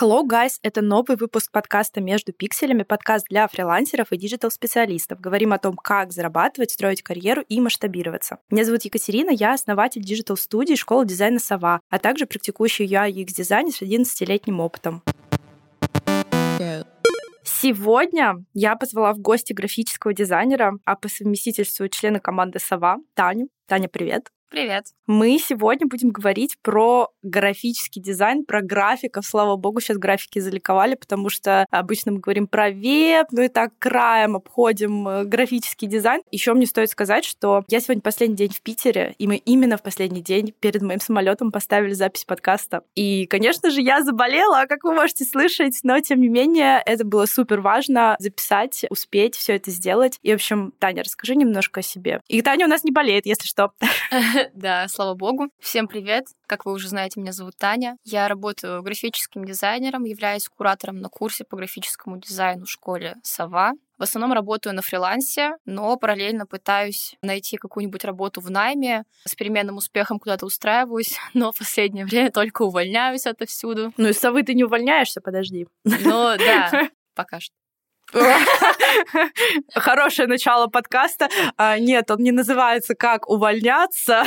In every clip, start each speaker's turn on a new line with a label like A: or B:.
A: Hello, guys! Это новый выпуск подкаста «Между пикселями», подкаст для фрилансеров и digital-специалистов. Говорим о том, как зарабатывать, строить карьеру и масштабироваться. Меня зовут Екатерина, я основатель digital-студии школы дизайна «Сова», а также практикующий UI UX дизайнер с 11-летним опытом. Сегодня я позвала в гости графического дизайнера, а по совместительству члена команды «Сова» Таню. Таня, привет!
B: Привет.
A: Мы сегодня будем говорить про графический дизайн, про графиков. Слава богу, сейчас графики заликовали, потому что обычно мы говорим про веб, ну и так краем обходим э, графический дизайн. Еще мне стоит сказать, что я сегодня последний день в Питере, и мы именно в последний день перед моим самолетом поставили запись подкаста. И, конечно же, я заболела, как вы можете слышать, но тем не менее это было супер важно записать, успеть все это сделать. И, в общем, Таня, расскажи немножко о себе. И Таня у нас не болеет, если что.
B: Да, слава богу. Всем привет. Как вы уже знаете, меня зовут Таня. Я работаю графическим дизайнером, являюсь куратором на курсе по графическому дизайну в школе «Сова». В основном работаю на фрилансе, но параллельно пытаюсь найти какую-нибудь работу в найме. С переменным успехом куда-то устраиваюсь, но в последнее время только увольняюсь отовсюду.
A: Ну, из совы ты не увольняешься, подожди.
B: Но да, пока что.
A: Хорошее начало подкаста. А, нет, он не называется «Как увольняться»,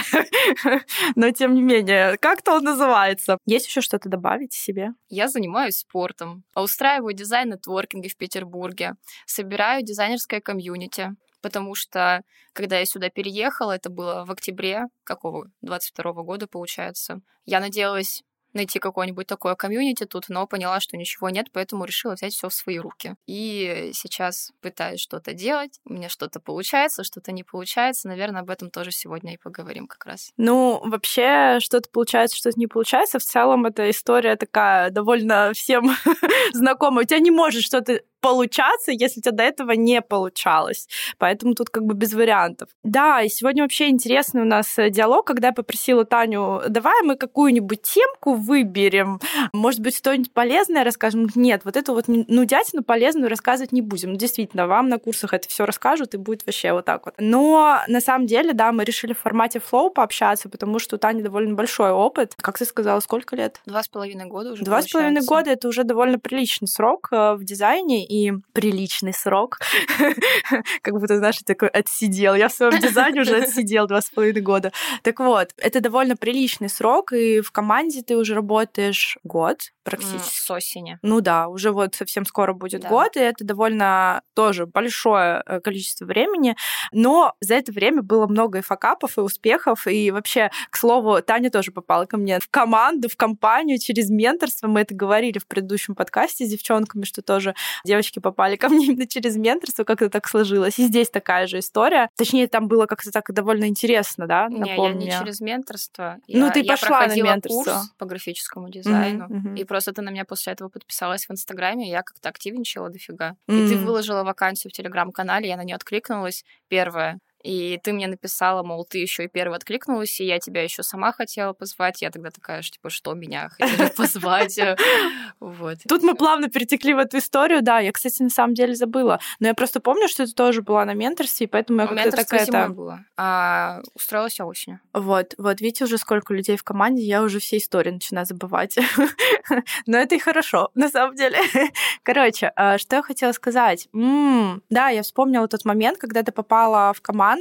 A: но тем не менее, как-то он называется. Есть еще что-то добавить себе?
B: Я занимаюсь спортом, а устраиваю дизайн-нетворкинги в Петербурге, собираю дизайнерское комьюнити, потому что когда я сюда переехала, это было в октябре какого 22 года, получается, я надеялась найти какое-нибудь такое комьюнити тут, но поняла, что ничего нет, поэтому решила взять все в свои руки. И сейчас пытаюсь что-то делать, у меня что-то получается, что-то не получается. Наверное, об этом тоже сегодня и поговорим как раз.
A: Ну, вообще, что-то получается, что-то не получается. В целом, эта история такая довольно всем знакомая. У тебя не может что-то получаться, если у тебя до этого не получалось. Поэтому тут как бы без вариантов. Да, и сегодня вообще интересный у нас э, диалог, когда я попросила Таню, давай мы какую-нибудь темку выберем, может быть, что-нибудь полезное расскажем. Нет, вот эту вот нудятину полезную рассказывать не будем. Действительно, вам на курсах это все расскажут, и будет вообще вот так вот. Но на самом деле, да, мы решили в формате флоу пообщаться, потому что у Тани довольно большой опыт. Как ты сказала, сколько лет?
B: Два с половиной года уже
A: Два с половиной года — это уже довольно приличный срок э, в дизайне, и приличный срок. как будто, знаешь, такой отсидел. Я в своем дизайне уже отсидел два с половиной года. Так вот, это довольно приличный срок, и в команде ты уже работаешь год практически.
B: С осени.
A: Ну да, уже вот совсем скоро будет
B: Да.
A: год, и это довольно тоже большое э, количество времени, но за это время было много и факапов, и успехов, и вообще, к слову, Таня тоже попала ко мне в команду, в компанию через менторство, мы это говорили в предыдущем подкасте с девчонками, что тоже девочки попали ко мне именно через менторство, как-то так сложилось, и здесь такая же история, точнее, там было как-то так довольно интересно, да,
B: Не, я не через менторство.
A: Ну,
B: Я-
A: ты
B: я
A: пошла на
B: проходила
A: менторство.
B: курс по графическому дизайну.
A: мгм.
B: И просто ты на меня после этого подписалась в Инстаграме, и я как-то активничала дофига. И ты выложила вакансию в Телеграм-канале, я на нее откликнулась первая. И ты мне написала, мол, ты еще и первая откликнулась, и я тебя еще сама хотела позвать. Я тогда такая, что, типа, что меня хотели позвать? Вот.
A: Тут мы плавно перетекли в эту историю, да. Я, кстати, на самом деле забыла. Но я просто помню, что ты тоже была на менторстве, и поэтому я как-то такая... это-
B: было, а устроилась я осенью.
A: Вот, вот, видите, уже сколько людей в команде, я уже все истории начинаю забывать. Но это и хорошо, на самом деле. Короче, а, что я хотела сказать? Да, я вспомнила тот момент, когда ты попала в команду.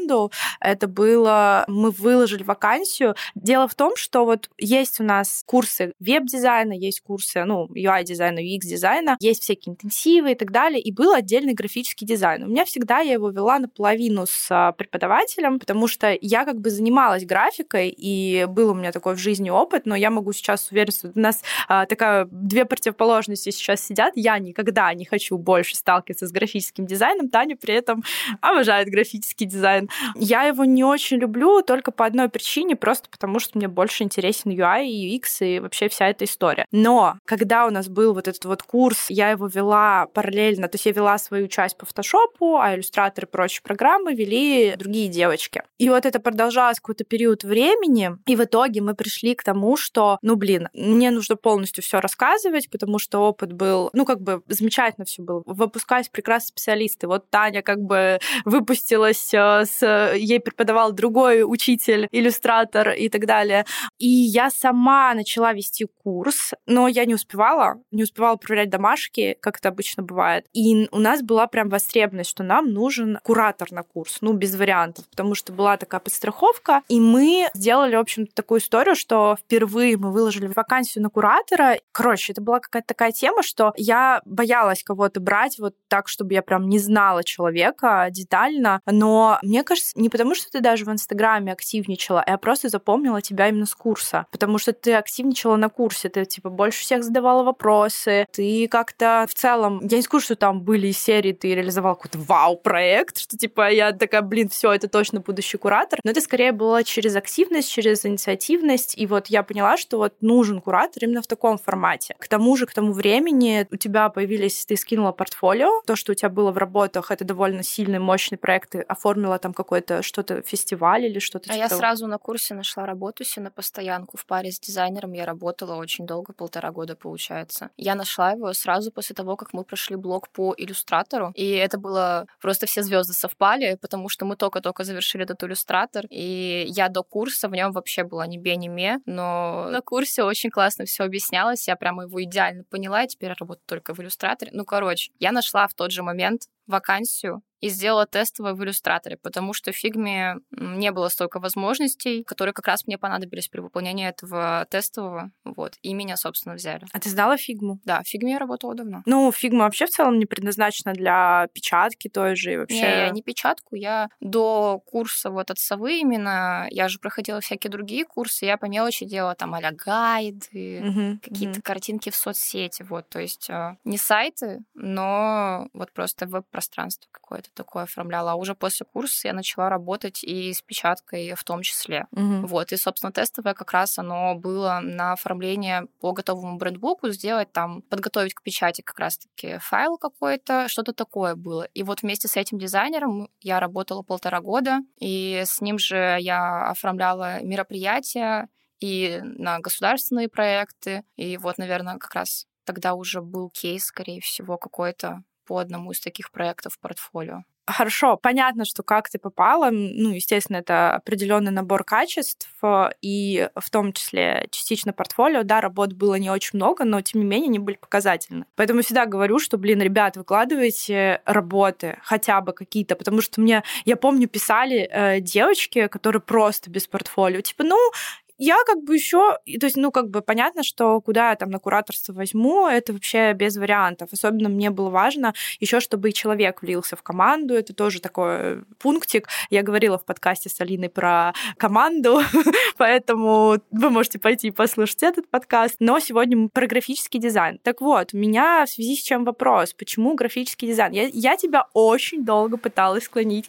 A: Это было... Мы выложили вакансию. Дело в том, что вот есть у нас курсы веб-дизайна, есть курсы, ну, UI-дизайна, UX-дизайна, есть всякие интенсивы и так далее, и был отдельный графический дизайн. У меня всегда я его вела наполовину с а, преподавателем, потому что я как бы занималась графикой, и был у меня такой в жизни опыт, но я могу сейчас увериться, что у нас а, такая две противоположности сейчас сидят. Я никогда не хочу больше сталкиваться с графическим дизайном, Таня при этом обожает графический дизайн. Дизайн. Я его не очень люблю только по одной причине, просто потому что мне больше интересен UI и UX и вообще вся эта история. Но когда у нас был вот этот вот курс, я его вела параллельно, то есть я вела свою часть по фотошопу, а иллюстраторы и прочие программы вели другие девочки. И вот это продолжалось какой-то период времени, и в итоге мы пришли к тому, что, ну, блин, мне нужно полностью все рассказывать, потому что опыт был, ну, как бы замечательно все было. Выпускались прекрасные специалисты. Вот Таня как бы выпустилась э, с... Ей преподавал другой учитель, иллюстратор и так далее. И я сама начала вести курс, но я не успевала, не успевала проверять домашки, как это обычно бывает. И у нас была прям востребованность, что нам нужен куратор на курс, ну, без вариантов, потому что была такая подстраховка, и мы сделали, в общем такую историю, что впервые мы выложили вакансию на куратора. Короче, это была какая-то такая тема, что я боялась кого-то брать вот так, чтобы я прям не знала человека детально, но мне кажется, не потому, что ты даже в Инстаграме активничала, я просто запомнила тебя именно с курса, потому что ты активничала на курсе, ты типа больше всех задавала вопросы, ты как-то в целом, я не скажу, что там были серии, ты реализовал какой-то вау-проект, что типа я такая, блин, все, это точно будущий куратор, но это скорее было через активность, через инициативность, и вот я поняла, что вот нужен куратор именно в таком формате. К тому же, к тому времени у тебя появились, ты скинула портфолио, то, что у тебя было в работах, это довольно сильный, мощный проект, ты оформила там какой-то что-то фестиваль или что-то.
B: А типа я того. сразу на курсе нашла работу себе на постоянку в паре с дизайнером. Я работала очень долго, полтора года получается. Я нашла его сразу после того, как мы прошли блок по иллюстратору, и это было просто все звезды совпали, потому что мы только-только завершили этот иллюстратор, и я до курса в нем вообще была не бе, не ме, но на курсе очень классно все объяснялось, я прямо его идеально поняла, и теперь я работаю только в иллюстраторе. Ну, короче, я нашла в тот же момент вакансию и сделала тестовое в иллюстраторе, потому что в фигме не было столько возможностей, которые как раз мне понадобились при выполнении этого тестового, вот, и меня, собственно, взяли.
A: А ты знала фигму?
B: Да, в фигме я работала давно.
A: Ну, фигма вообще в целом не предназначена для печатки той же и вообще...
B: Не, я не печатку, я до курса вот от совы именно, я же проходила всякие другие курсы, я по мелочи делала там а гайды, угу, какие-то угу. картинки в соцсети, вот, то есть э, не сайты, но вот просто веб-пространство какое-то такое оформляла. А уже после курса я начала работать и с печаткой в том числе. Угу. Вот. И, собственно, тестовое как раз оно было на оформление по готовому брендбуку, сделать там, подготовить к печати как раз-таки файл какой-то, что-то такое было. И вот вместе с этим дизайнером я работала полтора года, и с ним же я оформляла мероприятия и на государственные проекты. И вот, наверное, как раз тогда уже был кейс, скорее всего, какой-то по одному из таких проектов в портфолио.
A: Хорошо, понятно, что как ты попала, ну, естественно, это определенный набор качеств, и в том числе частично портфолио, да, работ было не очень много, но тем не менее они были показательны. Поэтому всегда говорю, что, блин, ребят, выкладывайте работы, хотя бы какие-то, потому что мне, я помню, писали э, девочки, которые просто без портфолио, типа, ну, я как бы еще, то есть, ну, как бы понятно, что куда я там на кураторство возьму, это вообще без вариантов. Особенно мне было важно еще, чтобы и человек влился в команду. Это тоже такой пунктик. Я говорила в подкасте с Алиной про команду, поэтому вы можете пойти и послушать этот подкаст. Но сегодня мы про графический дизайн. Так вот, у меня в связи с чем вопрос? Почему графический дизайн? Я, я тебя очень долго пыталась склонить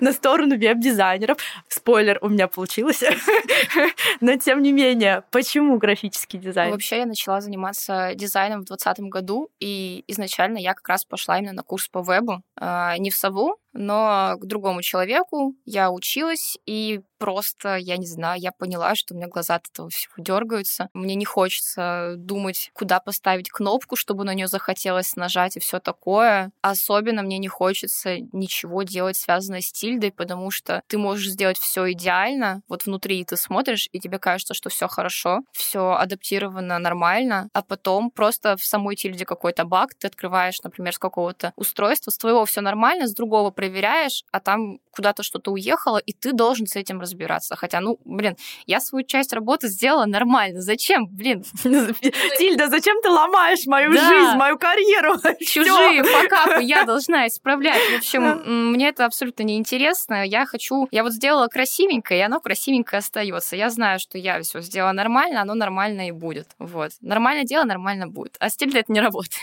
A: на сторону веб-дизайнеров. Спойлер, у меня получилось. Но тем не менее, почему графический дизайн?
B: Вообще я начала заниматься дизайном в 2020 году, и изначально я как раз пошла именно на курс по вебу. А, не в сову, но к другому человеку я училась, и просто, я не знаю, я поняла, что у меня глаза от этого всего дергаются. Мне не хочется думать, куда поставить кнопку, чтобы на нее захотелось нажать и все такое. Особенно мне не хочется ничего делать связанное с тильдой, потому что ты можешь сделать все идеально. Вот внутри ты смотришь, и тебе кажется, что все хорошо, все адаптировано нормально, а потом просто в самой тильде какой-то баг, ты открываешь, например, с какого-то устройства, с твоего все нормально, с другого проверяешь, а там куда-то что-то уехало, и ты должен с этим разбираться. Хотя, ну, блин, я свою часть работы сделала нормально. Зачем, блин?
A: Тильда, зачем ты ломаешь мою жизнь, мою карьеру?
B: Чужие факапы я должна исправлять. В общем, мне это абсолютно неинтересно. Я хочу... Я вот сделала красивенькое, и оно красивенькое остается. Я знаю, что я все сделала нормально, оно нормально и будет. Вот. Нормальное дело нормально будет. А стиль это не работает.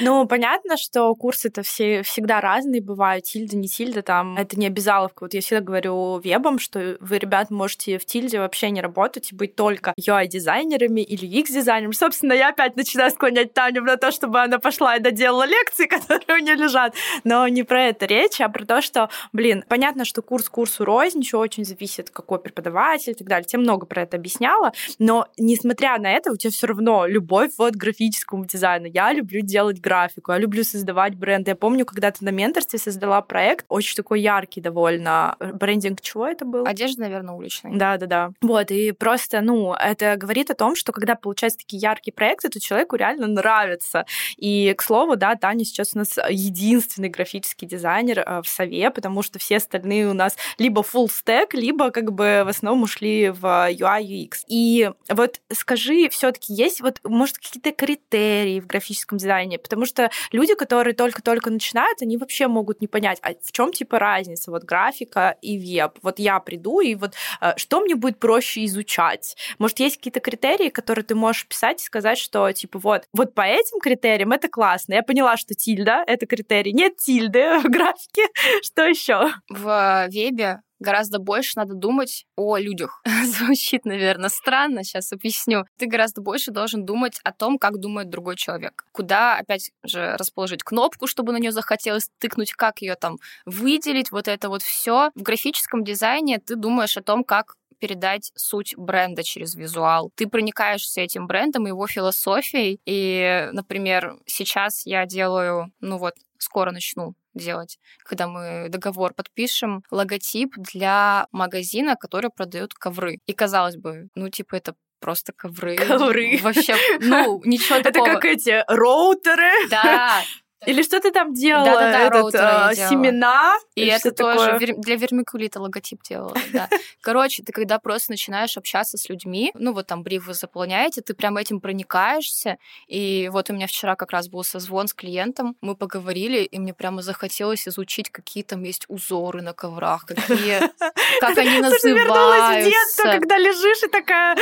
A: Ну, понятно, что курсы-то все всегда разные бывают. Тильда, не тильда, там, это не обязаловка. Вот я всегда говорю вебам, что вы, ребят, можете в тильде вообще не работать и быть только UI-дизайнерами или UX-дизайнерами. Собственно, я опять начинаю склонять Таню на то, чтобы она пошла и доделала лекции, которые у нее лежат. Но не про это речь, а про то, что, блин, понятно, что курс курсу рознь, еще очень зависит, какой преподаватель и так далее. Тебе много про это объясняла, но несмотря на это, у тебя все равно любовь вот к графическому дизайну. Я люблю делать графику, я люблю создавать бренд. Я помню, когда ты на менторстве создала проект, очень такой яркий довольно. Брендинг чего это был?
B: Одежда, наверное, уличная.
A: Да, да, да. Вот, и просто, ну, это говорит о том, что когда получаются такие яркие проекты, то человеку реально нравится. И, к слову, да, Таня сейчас у нас единственный графический дизайнер э, в Сове, потому что все остальные у нас либо full stack, либо как бы в основном ушли в UI, UX. И вот скажи, все таки есть вот, может, какие-то критерии в графическом дизайне? Потому что люди, которые только-только начинают, они вообще могут не понять, а в чем типа разница вот графика и веб? Вот я приду, и вот э, что мне будет проще изучать? Может, есть какие-то критерии, которые ты можешь писать и сказать, что типа вот, вот по этим критериям это классно. Я поняла, что тильда — это критерий. Нет тильды в графике. Что еще?
B: В вебе гораздо больше надо думать о людях. Звучит, наверное, странно, сейчас объясню. Ты гораздо больше должен думать о том, как думает другой человек. Куда, опять же, расположить кнопку, чтобы на нее захотелось тыкнуть, как ее там выделить, вот это вот все. В графическом дизайне ты думаешь о том, как передать суть бренда через визуал. Ты проникаешься этим брендом и его философией. И, например, сейчас я делаю, ну вот, скоро начну делать, когда мы договор подпишем, логотип для магазина, который продает ковры. И казалось бы, ну типа это просто ковры.
A: Ковры.
B: Вообще, ну, ничего такого.
A: Это как эти роутеры.
B: Да,
A: или что ты там делала?
B: Да-да-да,
A: Этот,
B: роутеры я
A: а,
B: делала.
A: семена?
B: И это тоже
A: такое?
B: для вермикулита логотип делала, да. Короче, ты когда просто начинаешь общаться с людьми, ну вот там бриф вы заполняете, ты прям этим проникаешься. И вот у меня вчера как раз был созвон с клиентом, мы поговорили, и мне прямо захотелось изучить, какие там есть узоры на коврах, какие, как они
A: Слушай, вернулась в детство,
B: называются.
A: когда лежишь и такая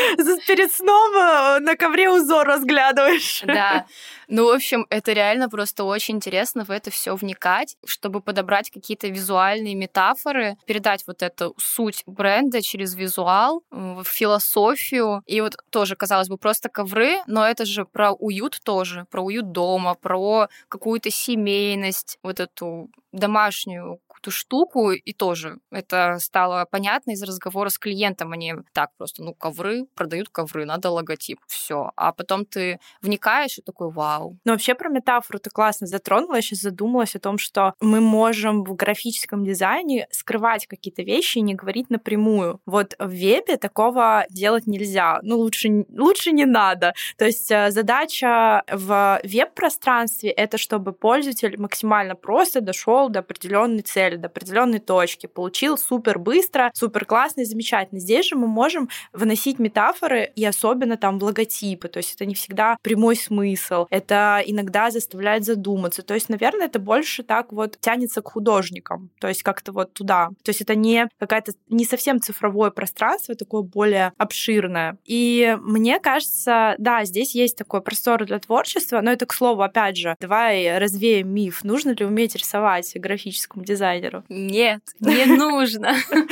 A: перед сном э, на ковре узор разглядываешь.
B: Да. Ну, в общем, это реально просто очень интересно в это все вникать, чтобы подобрать какие-то визуальные метафоры, передать вот эту суть бренда через визуал, философию. И вот тоже, казалось бы, просто ковры, но это же про уют тоже, про уют дома, про какую-то семейность, вот эту домашнюю какую-то штуку, и тоже это стало понятно из разговора с клиентом. Они так просто, ну, ковры, продают ковры, надо логотип, все. А потом ты вникаешь и такой, вау.
A: Но вообще про метафору ты классно затронула. Я сейчас задумалась о том, что мы можем в графическом дизайне скрывать какие-то вещи и не говорить напрямую. Вот в вебе такого делать нельзя. Ну, лучше, лучше не надо. То есть э, задача в веб-пространстве — это чтобы пользователь максимально просто дошел до определенной цели, до определенной точки, получил супер быстро, супер классно и замечательно. Здесь же мы можем выносить метафоры и особенно там в логотипы. То есть это не всегда прямой смысл. Это иногда заставляет задуматься. То есть, наверное, это больше так вот тянется к художникам. То есть как-то вот туда. То есть это не какая-то не совсем цифровое пространство, такое более обширное. И мне кажется, да, здесь есть такой простор для творчества, но это, к слову, опять же, давай развеем миф. Нужно ли уметь рисовать графическому дизайнеру?
B: Нет, не нужно.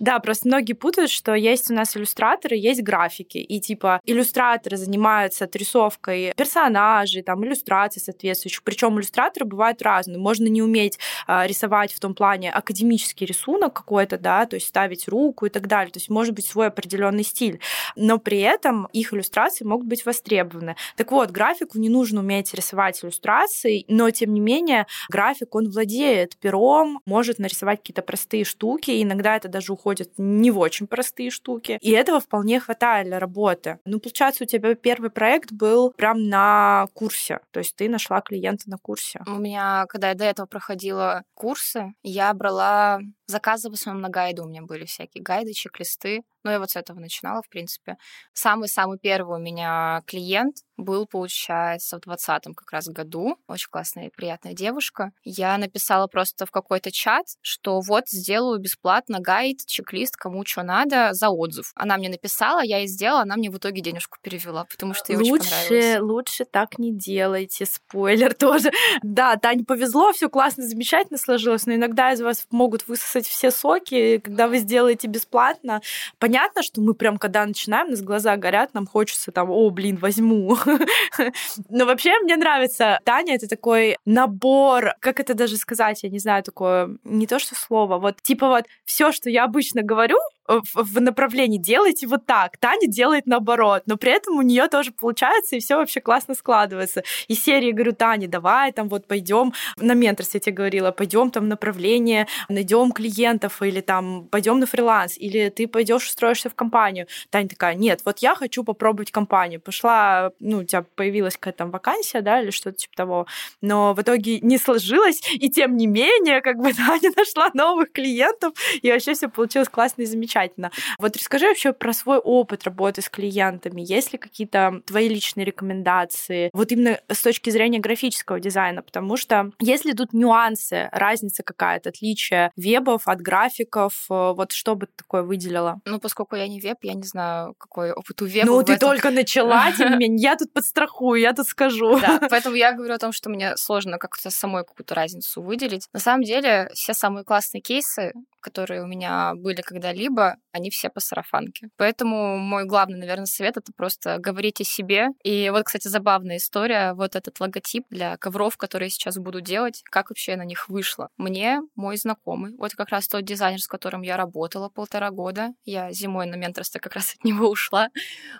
A: Да, просто многие путают, что есть у нас иллюстраторы, есть графики. И типа иллюстраторы занимаются отрисовкой персонажей, там, иллюстраций соответствующих. Причем иллюстраторы бывают разные. Можно не уметь а, рисовать в том плане академический рисунок какой-то, да, то есть ставить руку и так далее. То есть может быть свой определенный стиль. Но при этом их иллюстрации могут быть востребованы. Так вот, графику не нужно уметь рисовать иллюстрации, но тем не менее график, он владеет пером, может нарисовать какие-то простые штуки, и иногда это даже уходит не в очень простые штуки. И этого вполне хватает для работы. Ну, получается, у тебя первый проект был прям на курсе, то есть ты нашла клиента на курсе.
B: У меня, когда я до этого проходила курсы, я брала заказы в основном на гайды. У меня были всякие гайды, чек-листы. Но я вот с этого начинала, в принципе. Самый-самый первый у меня клиент был, получается, в двадцатом как раз году. Очень классная и приятная девушка. Я написала просто в какой-то чат, что вот сделаю бесплатно гайд, чек-лист, кому что надо, за отзыв. Она мне написала, я и сделала, она мне в итоге денежку перевела, потому что ей
A: лучше,
B: очень понравилось.
A: Лучше так не делайте, спойлер тоже. Да, Тане повезло, все классно, замечательно сложилось, но иногда из вас могут высосать все соки, когда вы сделаете бесплатно. Понятно, что мы прям, когда начинаем, у нас глаза горят, нам хочется там, о, блин, возьму. Но вообще мне нравится. Таня — это такой набор, как это даже сказать, я не знаю, такое, не то что слово, вот типа вот все, что я обычно говорю, в направлении делайте вот так. Таня делает наоборот, но при этом у нее тоже получается, и все вообще классно складывается. И серии говорю, Таня, давай там вот пойдем на менторстве, я тебе говорила, пойдем там направление, найдем клиентов или там пойдем на фриланс, или ты пойдешь устроишься в компанию. Таня такая, нет, вот я хочу попробовать компанию. Пошла, ну, у тебя появилась какая-то там вакансия, да, или что-то типа того, но в итоге не сложилось, и тем не менее, как бы Таня нашла новых клиентов, и вообще все получилось классно и замечательно замечательно. Вот расскажи вообще про свой опыт работы с клиентами. Есть ли какие-то твои личные рекомендации? Вот именно с точки зрения графического дизайна, потому что если тут нюансы, разница какая-то, отличие вебов от графиков, э, вот что бы ты такое выделила?
B: Ну, поскольку я не веб, я не знаю, какой опыт у веба.
A: Ну, ты этом... только начала, тем не менее, я тут подстрахую, я тут скажу.
B: Да, поэтому я говорю о том, что мне сложно как-то самой какую-то разницу выделить. На самом деле, все самые классные кейсы, которые у меня были когда-либо, они все по сарафанке. Поэтому мой главный, наверное, совет — это просто говорить о себе. И вот, кстати, забавная история. Вот этот логотип для ковров, которые я сейчас буду делать, как вообще на них вышло. Мне мой знакомый, вот как раз тот дизайнер, с которым я работала полтора года, я зимой на менторство как раз от него ушла,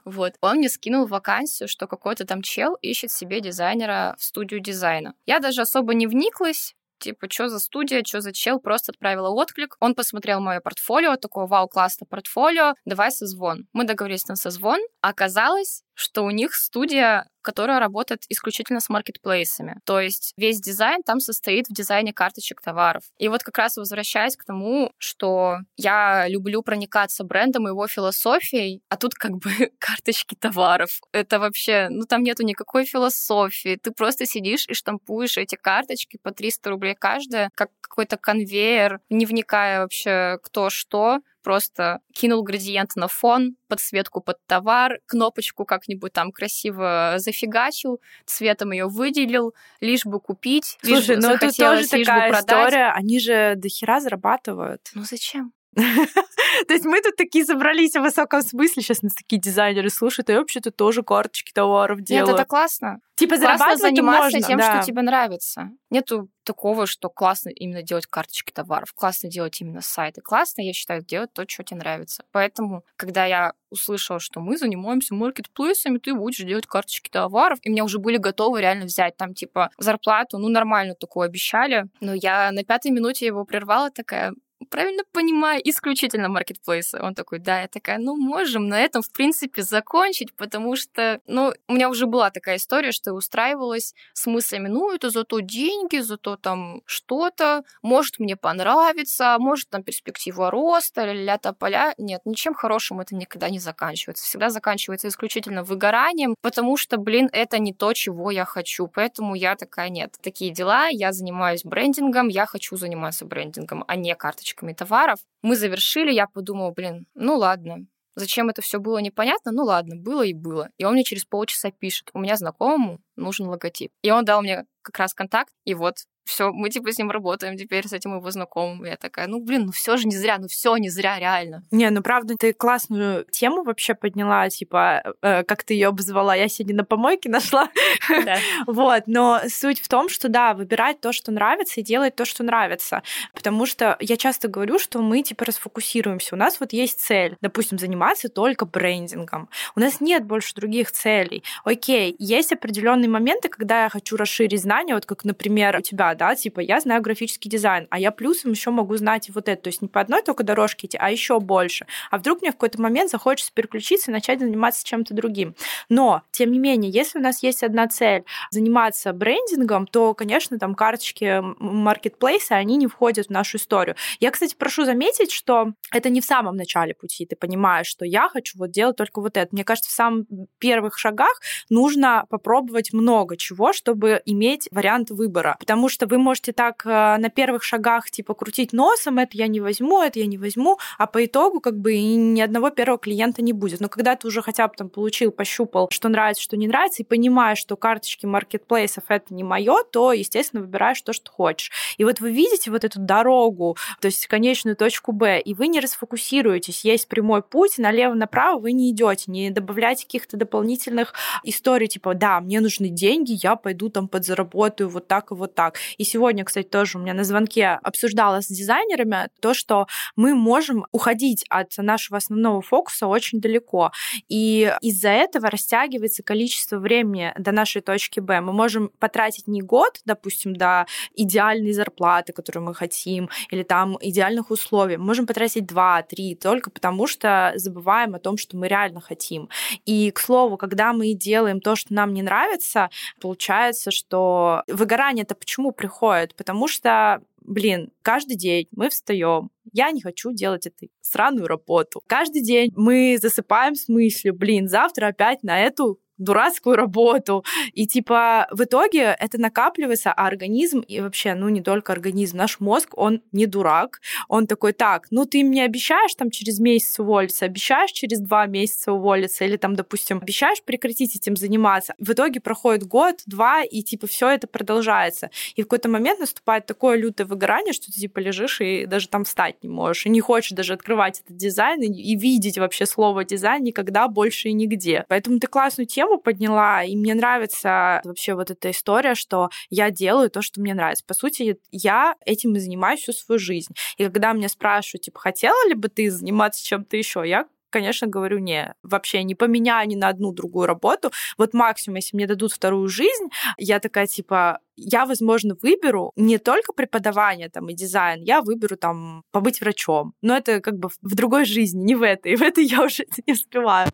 B: вот, он мне скинул вакансию, что какой-то там чел ищет себе дизайнера в студию дизайна. Я даже особо не вниклась, типа, что за студия, что за чел, просто отправила отклик. Он посмотрел мое портфолио, такое, вау, классно портфолио, давай созвон. Мы договорились на созвон. Оказалось, что у них студия, которая работает исключительно с маркетплейсами. То есть весь дизайн там состоит в дизайне карточек товаров. И вот как раз возвращаясь к тому, что я люблю проникаться брендом и его философией, а тут как бы карточки товаров. Это вообще, ну там нету никакой философии. Ты просто сидишь и штампуешь эти карточки по 300 рублей каждая, как какой-то конвейер, не вникая вообще кто что просто кинул градиент на фон, подсветку под товар, кнопочку как-нибудь там красиво зафигачил, цветом ее выделил, лишь бы купить,
A: Слушай,
B: лишь
A: ну это тоже такая
B: бы
A: история, они же дохера зарабатывают.
B: Ну зачем?
A: То есть мы тут такие собрались в высоком смысле, сейчас нас такие дизайнеры слушают, и вообще-то тоже карточки товаров делают.
B: Нет, это классно.
A: Типа зарабатывать
B: заниматься
A: можно,
B: тем,
A: да.
B: что тебе нравится. Нету такого, что классно именно делать карточки товаров, классно делать именно сайты. Классно, я считаю, делать то, что тебе нравится. Поэтому, когда я услышала, что мы занимаемся маркетплейсами, ты будешь делать карточки товаров, и меня уже были готовы реально взять там, типа, зарплату, ну, нормально такое обещали. Но я на пятой минуте его прервала, такая, правильно понимаю, исключительно маркетплейсы. Он такой, да, я такая, ну, можем на этом, в принципе, закончить, потому что, ну, у меня уже была такая история, что я устраивалась с мыслями, ну, это зато деньги, зато там что-то, может мне понравится, может там перспектива роста, ля-ля поля. Нет, ничем хорошим это никогда не заканчивается. Всегда заканчивается исключительно выгоранием, потому что, блин, это не то, чего я хочу. Поэтому я такая, нет, такие дела, я занимаюсь брендингом, я хочу заниматься брендингом, а не карточкой карточками товаров. Мы завершили, я подумала, блин, ну ладно, Зачем это все было непонятно? Ну ладно, было и было. И он мне через полчаса пишет, у меня знакомому нужен логотип. И он дал мне как раз контакт, и вот все, мы типа с ним работаем теперь, с этим его знакомым. Я такая, ну блин, ну все же не зря, ну все не зря, реально.
A: Не, ну правда, ты классную тему вообще подняла, типа, э, как ты ее обозвала, я сегодня на помойке нашла.
B: Да.
A: вот, но суть в том, что да, выбирать то, что нравится, и делать то, что нравится. Потому что я часто говорю, что мы типа расфокусируемся. У нас вот есть цель, допустим, заниматься только брендингом. У нас нет больше других целей. Окей, есть определенные моменты, когда я хочу расширить знания, вот как, например, у тебя, да, типа я знаю графический дизайн, а я плюсом еще могу знать вот это, то есть не по одной только дорожке идти, а еще больше. А вдруг мне в какой-то момент захочется переключиться и начать заниматься чем-то другим. Но, тем не менее, если у нас есть одна цель заниматься брендингом, то, конечно, там карточки маркетплейса, они не входят в нашу историю. Я, кстати, прошу заметить, что это не в самом начале пути, ты понимаешь, что я хочу вот делать только вот это. Мне кажется, в самых первых шагах нужно попробовать много чего, чтобы иметь вариант выбора. Потому что вы можете так э, на первых шагах типа крутить носом, это я не возьму, это я не возьму, а по итогу как бы ни одного первого клиента не будет. Но когда ты уже хотя бы там получил, пощупал, что нравится, что не нравится, и понимаешь, что карточки маркетплейсов это не мое, то, естественно, выбираешь то, что хочешь. И вот вы видите вот эту дорогу, то есть конечную точку Б, и вы не расфокусируетесь, есть прямой путь, налево-направо вы не идете, не добавляете каких-то дополнительных историй, типа, да, мне нужны деньги, я пойду там подзаработаю вот так и вот так. И сегодня, кстати, тоже у меня на звонке обсуждала с дизайнерами то, что мы можем уходить от нашего основного фокуса очень далеко. И из-за этого растягивается количество времени до нашей точки Б. Мы можем потратить не год, допустим, до идеальной зарплаты, которую мы хотим, или там идеальных условий. Мы можем потратить 2-3 только потому, что забываем о том, что мы реально хотим. И, к слову, когда мы делаем то, что нам не нравится, получается, что выгорание это почему приходит? Потому что блин, каждый день мы встаем, я не хочу делать эту сраную работу. Каждый день мы засыпаем с мыслью, блин, завтра опять на эту дурацкую работу. И типа в итоге это накапливается, а организм и вообще, ну не только организм, наш мозг, он не дурак. Он такой, так, ну ты мне обещаешь там через месяц уволиться, обещаешь через два месяца уволиться, или там, допустим, обещаешь прекратить этим заниматься. В итоге проходит год, два, и типа все это продолжается. И в какой-то момент наступает такое лютое выгорание, что ты типа лежишь и даже там встать не можешь, и не хочешь даже открывать этот дизайн и, и видеть вообще слово дизайн никогда больше и нигде. Поэтому ты классную тему тему подняла, и мне нравится вообще вот эта история, что я делаю то, что мне нравится. По сути, я этим и занимаюсь всю свою жизнь. И когда меня спрашивают, типа, хотела ли бы ты заниматься чем-то еще, я конечно, говорю, не, вообще не поменяю ни на одну другую работу. Вот максимум, если мне дадут вторую жизнь, я такая, типа, я, возможно, выберу не только преподавание там и дизайн, я выберу там побыть врачом. Но это как бы в другой жизни, не в этой. В этой я уже не успеваю.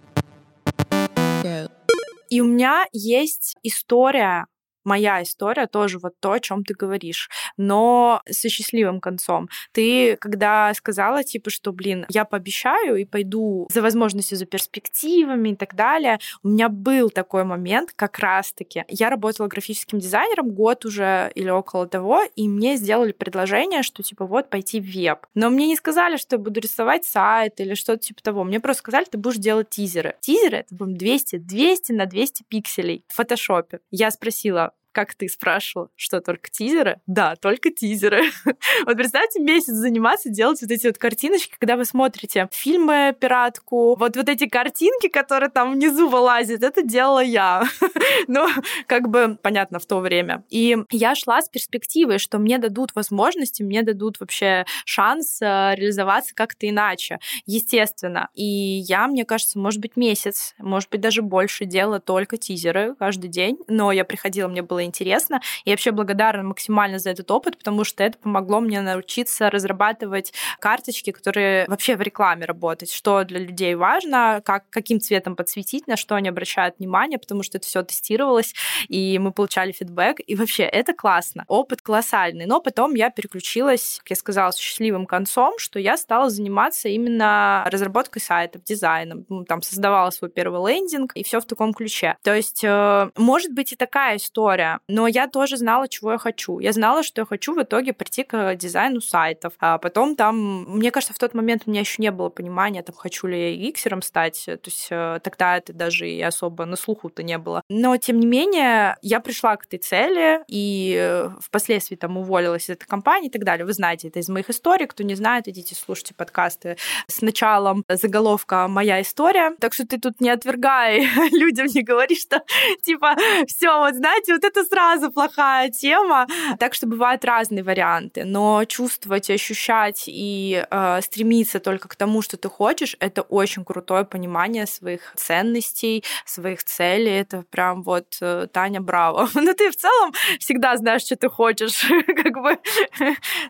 A: И у меня есть история моя история тоже вот то, о чем ты говоришь, но со счастливым концом. Ты когда сказала, типа, что, блин, я пообещаю и пойду за возможностью, за перспективами и так далее, у меня был такой момент как раз-таки. Я работала графическим дизайнером год уже или около того, и мне сделали предложение, что, типа, вот, пойти в веб. Но мне не сказали, что я буду рисовать сайт или что-то типа того. Мне просто сказали, ты будешь делать тизеры. Тизеры — это, по 200, 200 на 200 пикселей в фотошопе. Я спросила, как ты спрашивал, что только тизеры? Да, только тизеры. вот представьте, месяц заниматься, делать вот эти вот картиночки, когда вы смотрите фильмы «Пиратку», вот, вот эти картинки, которые там внизу вылазят, это делала я. ну, как бы, понятно, в то время. И я шла с перспективой, что мне дадут возможности, мне дадут вообще шанс э, реализоваться как-то иначе, естественно. И я, мне кажется, может быть, месяц, может быть, даже больше делала только тизеры каждый день, но я приходила, мне было интересно. И вообще благодарна максимально за этот опыт, потому что это помогло мне научиться разрабатывать карточки, которые вообще в рекламе работать, что для людей важно, как, каким цветом подсветить, на что они обращают внимание, потому что это все тестировалось, и мы получали фидбэк. И вообще это классно. Опыт колоссальный. Но потом я переключилась, как я сказала, с счастливым концом, что я стала заниматься именно разработкой сайтов, дизайном. Ну, там создавала свой первый лендинг, и все в таком ключе. То есть, э, может быть и такая история, но я тоже знала, чего я хочу. Я знала, что я хочу в итоге прийти к дизайну сайтов. А потом там, мне кажется, в тот момент у меня еще не было понимания, там, хочу ли я иксером стать. То есть э, тогда это даже и особо на слуху-то не было. Но, тем не менее, я пришла к этой цели и э, впоследствии там уволилась из этой компании и так далее. Вы знаете это из моих историй. Кто не знает, идите слушайте подкасты с началом заголовка «Моя история». Так что ты тут не отвергай людям, не говори, что типа все, вот знаете, вот это сразу плохая тема. Так что бывают разные варианты, но чувствовать, ощущать и э, стремиться только к тому, что ты хочешь, это очень крутое понимание своих ценностей, своих целей. Это прям вот э, Таня, браво. Но ты в целом всегда знаешь, что ты хочешь. как бы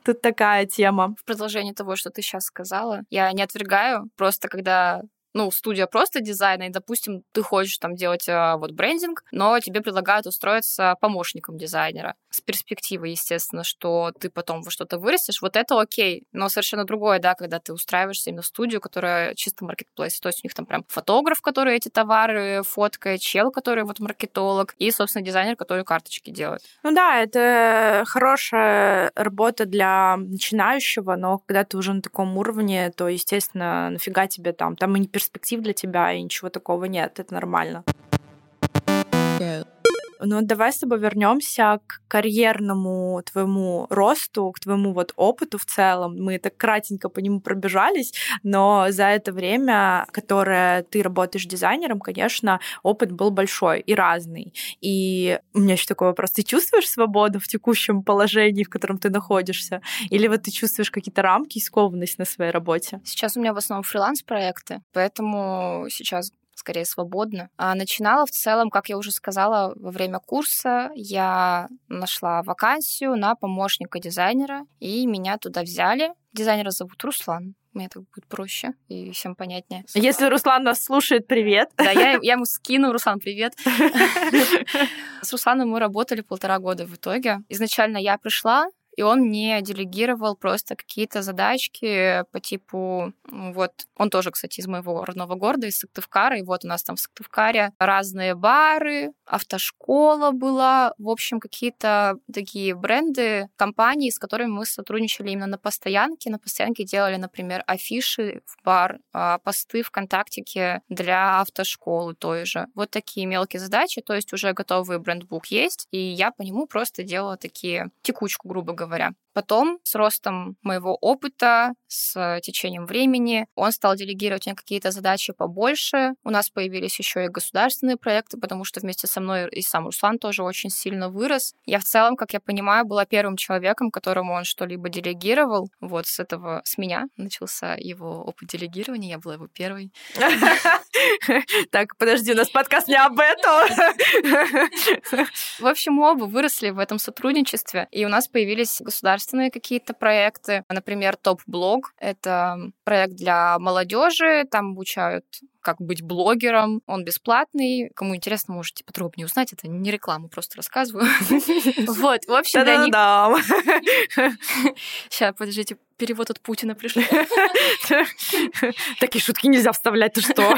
A: тут такая тема.
B: В продолжение того, что ты сейчас сказала, я не отвергаю. Просто когда ну, студия просто дизайна, и, допустим, ты хочешь там делать а, вот брендинг, но тебе предлагают устроиться помощником дизайнера. С перспективой, естественно, что ты потом во что-то вырастешь, вот это окей. Но совершенно другое, да, когда ты устраиваешься именно в студию, которая чисто маркетплейс. То есть у них там прям фотограф, который эти товары фоткает, чел, который вот маркетолог, и, собственно, дизайнер, который карточки делает.
A: Ну да, это хорошая работа для начинающего, но когда ты уже на таком уровне, то, естественно, нафига тебе там, там и не перспектив для тебя, и ничего такого нет, это нормально.
C: Go.
A: Ну, давай с тобой вернемся к карьерному твоему росту, к твоему вот опыту в целом. Мы так кратенько по нему пробежались, но за это время, которое ты работаешь дизайнером, конечно, опыт был большой и разный. И у меня еще такой вопрос. Ты чувствуешь свободу в текущем положении, в котором ты находишься? Или вот ты чувствуешь какие-то рамки и скованность на своей работе?
B: Сейчас у меня в основном фриланс-проекты, поэтому сейчас скорее свободно. А начинала в целом, как я уже сказала, во время курса я нашла вакансию на помощника дизайнера, и меня туда взяли. Дизайнера зовут Руслан. Мне так будет проще и всем понятнее.
A: Если Руслан нас слушает, привет.
B: Да, я, я ему скину, Руслан, привет. С Русланом мы работали полтора года в итоге. Изначально я пришла, и он мне делегировал просто какие-то задачки по типу, вот, он тоже, кстати, из моего родного города, из Сыктывкара, и вот у нас там в Сыктывкаре разные бары, автошкола была, в общем, какие-то такие бренды, компании, с которыми мы сотрудничали именно на постоянке. На постоянке делали, например, афиши в бар, а, посты ВКонтактике для автошколы той же. Вот такие мелкие задачи, то есть уже готовый брендбук есть, и я по нему просто делала такие текучку, грубо говоря, valgene våre. Потом, с ростом моего опыта, с течением времени, он стал делегировать мне какие-то задачи побольше. У нас появились еще и государственные проекты, потому что вместе со мной и сам Руслан тоже очень сильно вырос. Я в целом, как я понимаю, была первым человеком, которому он что-либо делегировал. Вот с этого, с меня начался его опыт делегирования. Я была его первой.
A: Так, подожди, у нас подкаст не об этом.
B: В общем, мы оба выросли в этом сотрудничестве, и у нас появились государственные какие-то проекты. Например, Топ-блог — это проект для молодежи, там обучают как быть блогером. Он бесплатный. Кому интересно, можете подробнее узнать. Это не реклама, просто рассказываю. Вот, в общем,
A: да.
B: Сейчас, подождите, перевод от Путина пришли.
A: Такие шутки нельзя вставлять, ты что?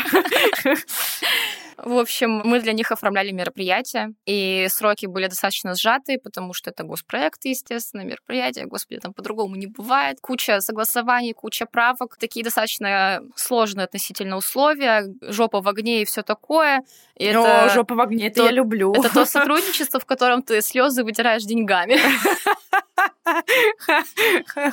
B: В общем, мы для них оформляли мероприятия, и сроки были достаточно сжатые, потому что это госпроекты, естественно, мероприятия. Господи, там по-другому не бывает. Куча согласований, куча правок, такие достаточно сложные относительно условия, жопа в огне и все такое. И
A: О, это жопа в огне, это
B: то,
A: я люблю.
B: Это то сотрудничество, в котором ты слезы вытираешь деньгами.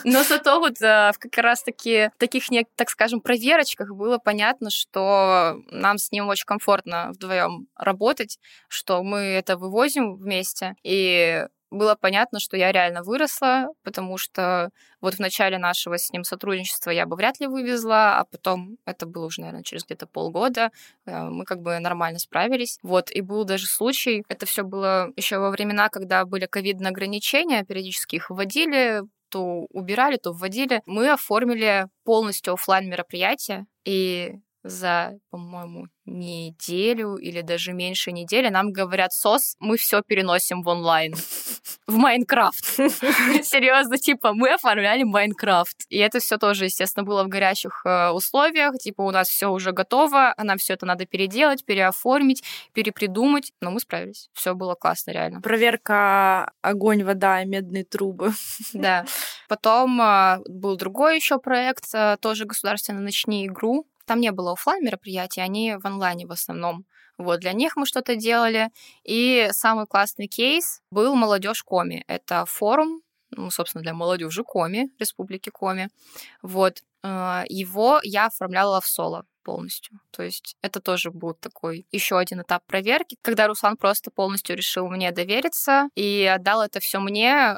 B: Но зато вот э, в как раз-таки таких, так скажем, проверочках было понятно, что нам с ним очень комфортно вдвоем работать, что мы это вывозим вместе. И было понятно, что я реально выросла, потому что вот в начале нашего с ним сотрудничества я бы вряд ли вывезла, а потом, это было уже, наверное, через где-то полгода, э, мы как бы нормально справились. Вот, и был даже случай, это все было еще во времена, когда были ковидные ограничения, периодически их вводили, то убирали, то вводили. Мы оформили полностью офлайн мероприятие, и за, по-моему, неделю или даже меньше недели нам говорят, СОС, мы все переносим в онлайн. В Майнкрафт. Серьезно, типа, мы оформляли Майнкрафт. И это все тоже, естественно, было в горячих э, условиях. Типа, у нас все уже готово, а нам все это надо переделать, переоформить, перепридумать. Но мы справились. Все было классно, реально.
A: Проверка огонь, вода медные трубы.
B: Да. Потом э, был другой еще проект, э, тоже государственный «Начни игру». Там не было офлайн мероприятий, они в онлайне в основном. Вот, для них мы что-то делали. И самый классный кейс был «Молодежь Коми». Это форум, ну, собственно, для молодежи Коми, Республики Коми. Вот. Э, его я оформляла в соло. Полностью. То есть это тоже будет такой еще один этап проверки, когда Руслан просто полностью решил мне довериться и отдал это все мне,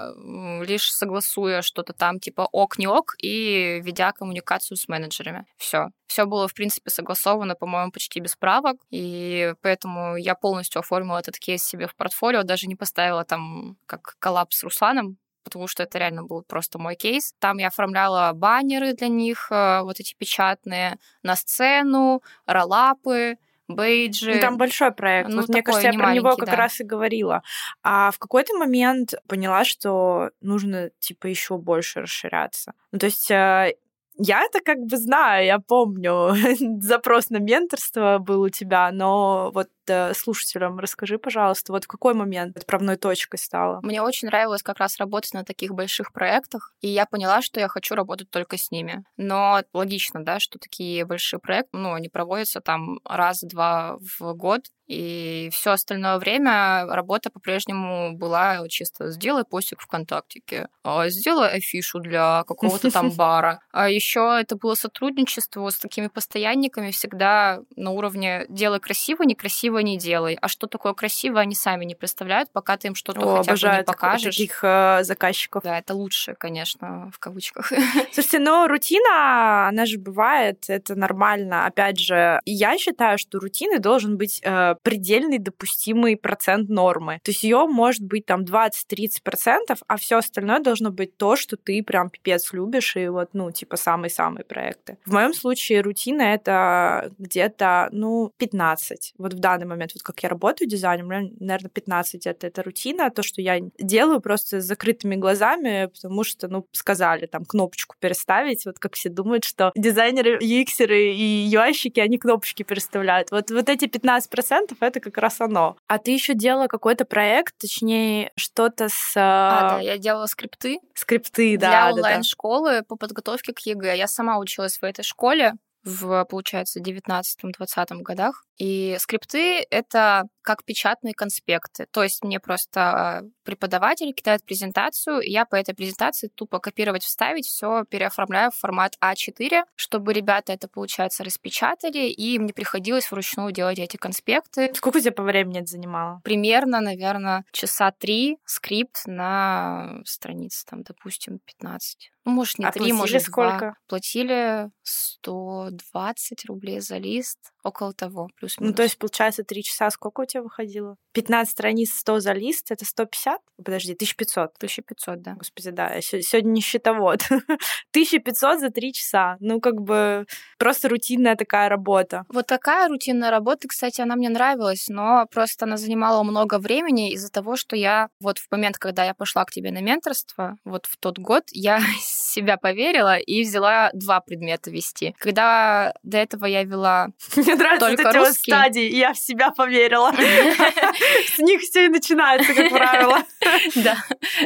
B: лишь согласуя что-то там типа ок, не ок и ведя коммуникацию с менеджерами. Все. Все было, в принципе, согласовано, по-моему, почти без правок, и поэтому я полностью оформила этот кейс себе в портфолио, даже не поставила там как коллапс с Русланом, потому что это реально был просто мой кейс. Там я оформляла баннеры для них, э, вот эти печатные, на сцену, роллапы, бейджи.
A: Ну, там большой проект. Ну, вот, мне кажется, я про него как да. раз и говорила. А в какой-то момент поняла, что нужно типа еще больше расширяться. Ну, то есть э, я это как бы знаю, я помню, запрос на менторство был у тебя, но вот слушателям расскажи, пожалуйста, вот в какой момент отправной точкой стала?
B: Мне очень нравилось как раз работать на таких больших проектах, и я поняла, что я хочу работать только с ними. Но логично, да, что такие большие проекты, ну, они проводятся там раз-два в год, и все остальное время работа по-прежнему была чисто сделай постик ВКонтактике, а сделай афишу для какого-то там бара. А еще это было сотрудничество с такими постоянниками всегда на уровне делай красиво, некрасиво не делай. А что такое красиво, они сами не представляют, пока ты им что-то О, хотя бы не покажешь.
A: таких э, заказчиков.
B: Да, это лучше, конечно, в кавычках.
A: Слушайте, но рутина, она же бывает, это нормально. Опять же, я считаю, что рутины должен быть э, предельный допустимый процент нормы. То есть ее может быть там 20-30%, а все остальное должно быть то, что ты прям пипец любишь, и вот, ну, типа, самые-самые проекты. В моем случае рутина это где-то, ну, 15. Вот в данный момент, вот как я работаю дизайнером, наверное, 15 это, это рутина, то, что я делаю просто с закрытыми глазами, потому что, ну, сказали там кнопочку переставить, вот как все думают, что дизайнеры, UX-еры и UI-щики, они кнопочки переставляют. Вот, вот эти 15% это как раз оно. А ты еще делала какой-то проект, точнее, что-то с...
B: А, да, я делала скрипты.
A: Скрипты, да.
B: Для онлайн-школы да. по подготовке к ЕГЭ. Я сама училась в этой школе в, получается, 19-20 годах. И скрипты — это как печатные конспекты. То есть мне просто преподаватель кидает презентацию, и я по этой презентации тупо копировать, вставить, все переоформляю в формат А4, чтобы ребята это, получается, распечатали, и мне приходилось вручную делать эти конспекты.
A: Сколько тебе по времени это занимало?
B: Примерно, наверное, часа три скрипт на странице, там, допустим, 15. Ну, может, не а три, может, сколько? два. Платили 120 рублей за лист, около того, плюс-минус.
A: Ну, то есть, получается, три часа сколько у тебя выходило? 15 страниц, 100 за лист, это 150? Подожди, 1500.
B: 1500, да.
A: Господи, да, я сегодня не счетовод. 1500 за три часа. Ну, как бы просто рутинная такая работа.
B: Вот такая рутинная работа, кстати, она мне нравилась, но просто она занимала много времени из-за того, что я вот в момент, когда я пошла к тебе на менторство, вот в тот год, я себя поверила и взяла два предмета вести. Когда до этого я вела
A: Мне нравятся только эти вот стадии, я в себя поверила. С них все и начинается, как правило.
B: Да,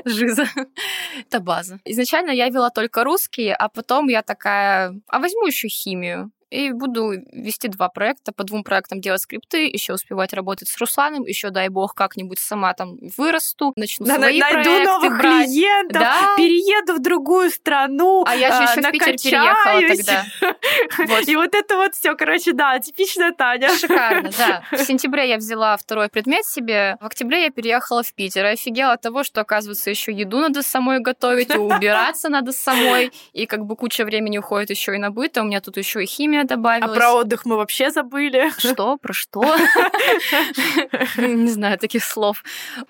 B: жиза. Это база. Изначально я вела только русский, а потом я такая, а возьму еще химию и буду вести два проекта, по двум проектам делать скрипты, еще успевать работать с Русланом, еще, дай бог, как-нибудь сама там вырасту, начну да, свои найду проекты
A: новых
B: брать.
A: клиентов, да? перееду в другую страну,
B: А я же еще в Питер переехала тогда.
A: Вот. И вот это вот все, короче, да, типичная Таня.
B: Шикарно, да. В сентябре я взяла второй предмет себе, в октябре я переехала в Питер. И офигела от того, что, оказывается, еще еду надо самой готовить, и убираться надо самой, и как бы куча времени уходит еще и на быт, а у меня тут еще и химия время добавилось.
A: А про отдых мы вообще забыли.
B: Что? Про что? Не знаю таких слов.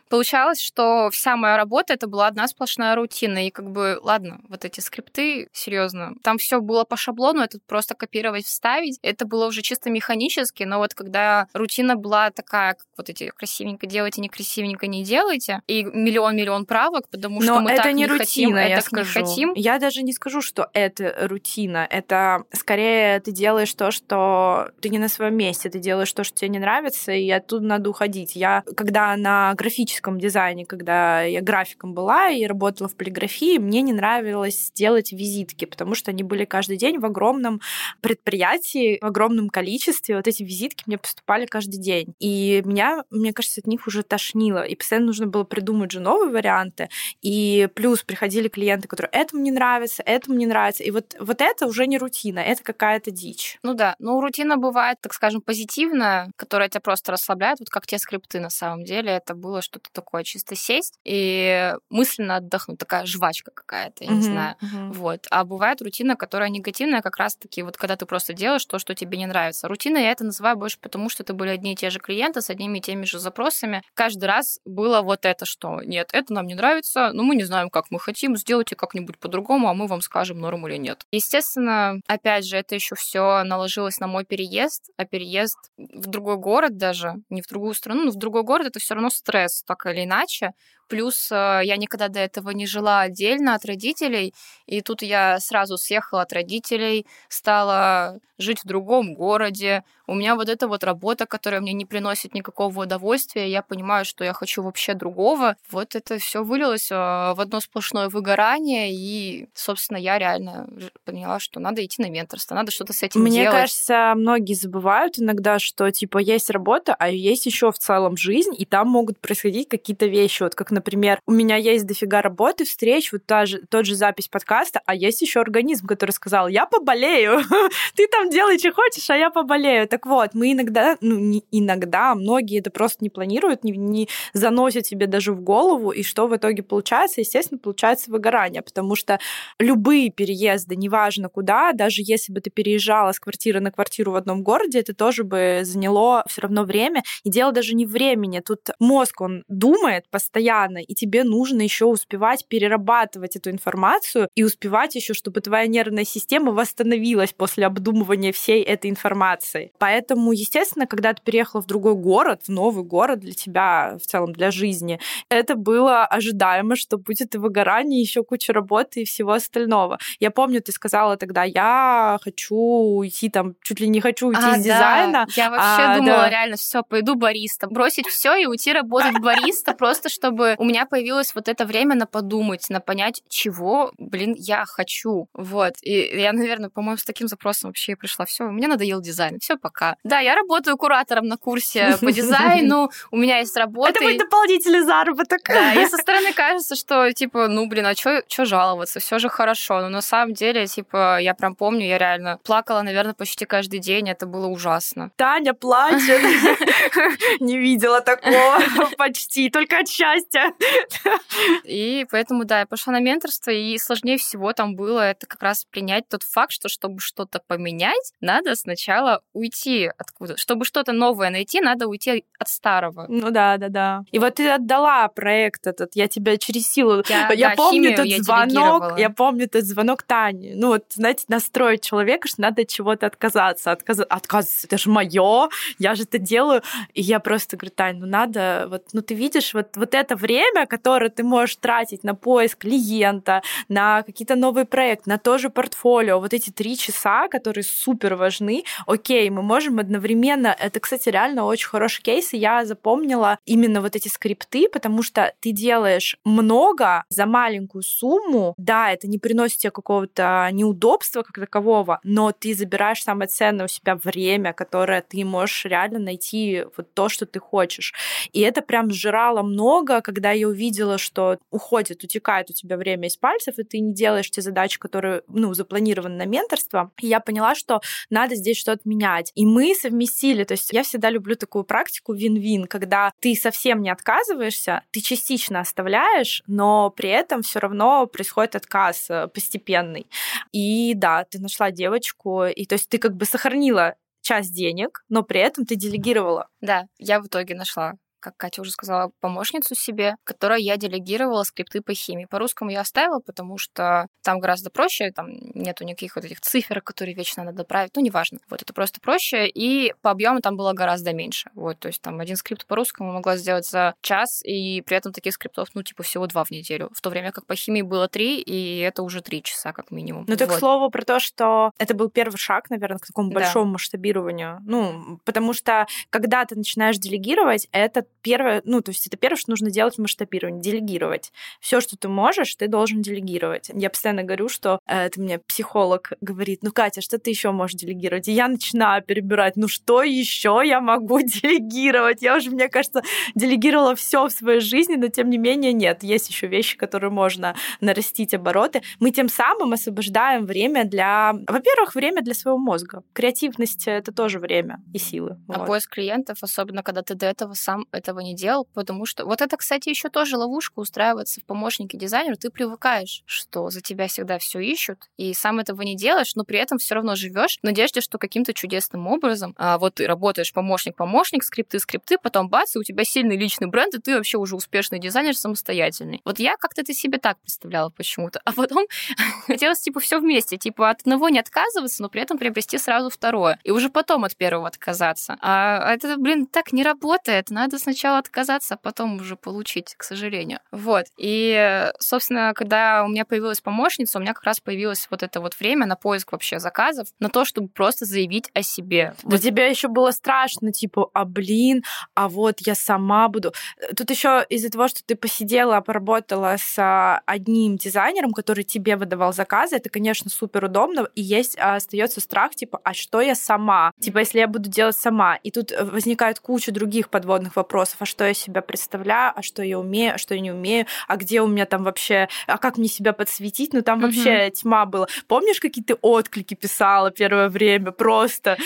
B: Получалось, что вся моя работа это была одна сплошная рутина. И как бы, ладно, вот эти скрипты, серьезно, там все было по шаблону, это просто копировать, вставить. Это было уже чисто механически, но вот когда рутина была такая, как вот эти красивенько делайте, некрасивенько не делайте, и миллион-миллион правок, потому что
A: но
B: мы
A: это
B: так
A: не,
B: не
A: рутина,
B: хотим,
A: я
B: это
A: скажу.
B: не хотим.
A: Я даже не скажу, что это рутина. Это скорее ты делаешь то, что ты не на своем месте, ты делаешь то, что тебе не нравится, и оттуда надо уходить. Я, когда на графическом дизайне, когда я графиком была и работала в полиграфии, мне не нравилось делать визитки, потому что они были каждый день в огромном предприятии, в огромном количестве. Вот эти визитки мне поступали каждый день. И меня, мне кажется, от них уже тошнило. И постоянно нужно было придумать же новые варианты. И плюс приходили клиенты, которые этому не нравится, этому не нравится. И вот, вот это уже не рутина, это какая-то дичь. Дичь.
B: Ну да, ну рутина бывает, так скажем, позитивная, которая тебя просто расслабляет, вот как те скрипты на самом деле. Это было что-то такое, чисто сесть и мысленно отдохнуть, такая жвачка какая-то, я не знаю. Вот. А бывает рутина, которая негативная, как раз-таки вот когда ты просто делаешь то, что тебе не нравится. Рутина я это называю больше потому, что это были одни и те же клиенты с одними и теми же запросами. Каждый раз было вот это, что нет, это нам не нравится, но мы не знаем, как мы хотим, сделайте как-нибудь по-другому, а мы вам скажем, норм или нет. Естественно, опять же, это еще все наложилось на мой переезд, а переезд в другой город даже, не в другую страну, но в другой город это все равно стресс, так или иначе. Плюс э, я никогда до этого не жила отдельно от родителей, и тут я сразу съехала от родителей, стала жить в другом городе. У меня вот эта вот работа, которая мне не приносит никакого удовольствия, я понимаю, что я хочу вообще другого. Вот это все вылилось э, в одно сплошное выгорание, и, собственно, я реально поняла, что надо идти на менторство, надо что-то с этим
A: Мне
B: делать.
A: Мне кажется, многие забывают иногда, что типа есть работа, а есть еще в целом жизнь, и там могут происходить какие-то вещи. Вот как, например, у меня есть дофига работы, встреч, вот та же, тот же запись подкаста, а есть еще организм, который сказал, я поболею, ты там делай, что хочешь, а я поболею. Так вот, мы иногда, ну, не иногда, многие это просто не планируют, не, не заносят себе даже в голову, и что в итоге получается? Естественно, получается выгорание, потому что любые переезды, неважно куда, даже если бы ты переезжала с квартиры на квартиру в одном городе, это тоже бы заняло все равно время. И дело даже не времени. Тут мозг, он думает постоянно, и тебе нужно еще успевать перерабатывать эту информацию и успевать еще, чтобы твоя нервная система восстановилась после обдумывания всей этой информации. Поэтому, естественно, когда ты переехала в другой город, в новый город для тебя, в целом для жизни, это было ожидаемо, что будет и выгорание, еще куча работы и всего остального. Я помню, ты сказала тогда, я хочу уйти там, чуть ли не хочу уйти
B: а,
A: из дизайна.
B: Да. Я вообще а, думала, да. реально, все, пойду бариста. Бросить все и уйти работать бариста, просто чтобы у меня появилось вот это время на подумать, на понять, чего, блин, я хочу. Вот. И я, наверное, по-моему, с таким запросом вообще пришла. Все, мне надоел дизайн. Все, пока. Да, я работаю куратором на курсе по дизайну. У меня есть работа.
A: Это мой дополнительный заработок.
B: Да, и со стороны кажется, что, типа, ну, блин, а что жаловаться? Все же хорошо. Но на самом деле, типа, я прям помню, я реально плакала, наверное, почти каждый день. Это было ужасно.
A: Таня плачет. Не видела такого почти, только от счастья.
B: И поэтому, да, я пошла на менторство, и сложнее всего там было это как раз принять тот факт, что чтобы что-то поменять, надо сначала уйти откуда. Чтобы что-то новое найти, надо уйти от старого.
A: Ну да, да, да. И вот ты отдала проект этот, я тебя через силу... Я, я да, помню этот я звонок, я помню этот звонок Тани. Ну вот, знаете, настроить человека, что надо от чего-то отказаться. Отказ... Отказываться, это же мое, я же это делаю. И я просто говорю, Тань, ну надо, вот, ну ты видишь, вот, вот это время, которое ты можешь тратить на поиск клиента, на какие-то новые проекты, на то же портфолио, вот эти три часа, которые супер важны, окей, мы можем одновременно, это, кстати, реально очень хороший кейс, и я запомнила именно вот эти скрипты, потому что ты делаешь много за маленькую сумму, да, это не приносит тебе какого-то неудобства как такового, но ты забираешь самое ценное у себя время, которое ты можешь реально найти вот то, что ты хочешь. И это прям сжирало много, когда я увидела, что уходит, утекает у тебя время из пальцев, и ты не делаешь те задачи, которые, ну, запланированы на менторство. Я поняла, что надо здесь что-то менять. И мы совместили, то есть я всегда люблю такую практику вин-вин, когда ты совсем не отказываешься, ты частично оставляешь, но при этом все равно происходит отказ э, постепенный. И да, ты нашла девочку, и то есть ты как бы сохранила часть денег, но при этом ты делегировала.
B: Да, я в итоге нашла как Катя уже сказала, помощницу себе, которой я делегировала скрипты по химии. По-русскому я оставила, потому что там гораздо проще, там нету никаких вот этих цифр, которые вечно надо править, ну, неважно. Вот это просто проще, и по объему там было гораздо меньше. Вот, то есть там один скрипт по-русскому могла сделать за час, и при этом таких скриптов, ну, типа, всего два в неделю. В то время как по химии было три, и это уже три часа как минимум.
A: Ну, так вот. к слову про то, что это был первый шаг, наверное, к такому да. большому масштабированию. Ну, потому что когда ты начинаешь делегировать, это первое, ну, то есть это первое, что нужно делать в масштабировании, делегировать. Все, что ты можешь, ты должен делегировать. Я постоянно говорю, что э, это мне психолог говорит, ну, Катя, что ты еще можешь делегировать? И я начинаю перебирать, ну, что еще я могу делегировать? Я уже, мне кажется, делегировала все в своей жизни, но тем не менее нет. Есть еще вещи, которые можно нарастить обороты. Мы тем самым освобождаем время для, во-первых, время для своего мозга. Креативность — это тоже время и силы.
B: А вот. поиск клиентов, особенно когда ты до этого сам этого не делал, потому что вот это, кстати, еще тоже ловушка устраиваться в помощнике дизайнера. Ты привыкаешь, что за тебя всегда все ищут, и сам этого не делаешь, но при этом все равно живешь в надежде, что каким-то чудесным образом а, вот ты работаешь помощник-помощник, скрипты-скрипты, потом бац, и у тебя сильный личный бренд, и ты вообще уже успешный дизайнер самостоятельный. Вот я как-то это себе так представляла почему-то. А потом хотелось, типа, все вместе. Типа, от одного не отказываться, но при этом приобрести сразу второе. И уже потом от первого отказаться. А это, блин, так не работает. Надо сначала отказаться, а потом уже получить, к сожалению. Вот. И, собственно, когда у меня появилась помощница, у меня как раз появилось вот это вот время на поиск вообще заказов, на то, чтобы просто заявить о себе.
A: Для вот. тебя еще было страшно, типа, а блин, а вот я сама буду. Тут еще из-за того, что ты посидела, поработала с а, одним дизайнером, который тебе выдавал заказы, это, конечно, супер удобно, и есть а, остается страх, типа, а что я сама? Типа, если я буду делать сама, и тут возникает куча других подводных вопросов, а что я себя представляю, а что я умею, а что я не умею, а где у меня там вообще, а как мне себя подсветить? Ну, там mm-hmm. вообще тьма была. Помнишь, какие ты отклики писала первое время? Просто.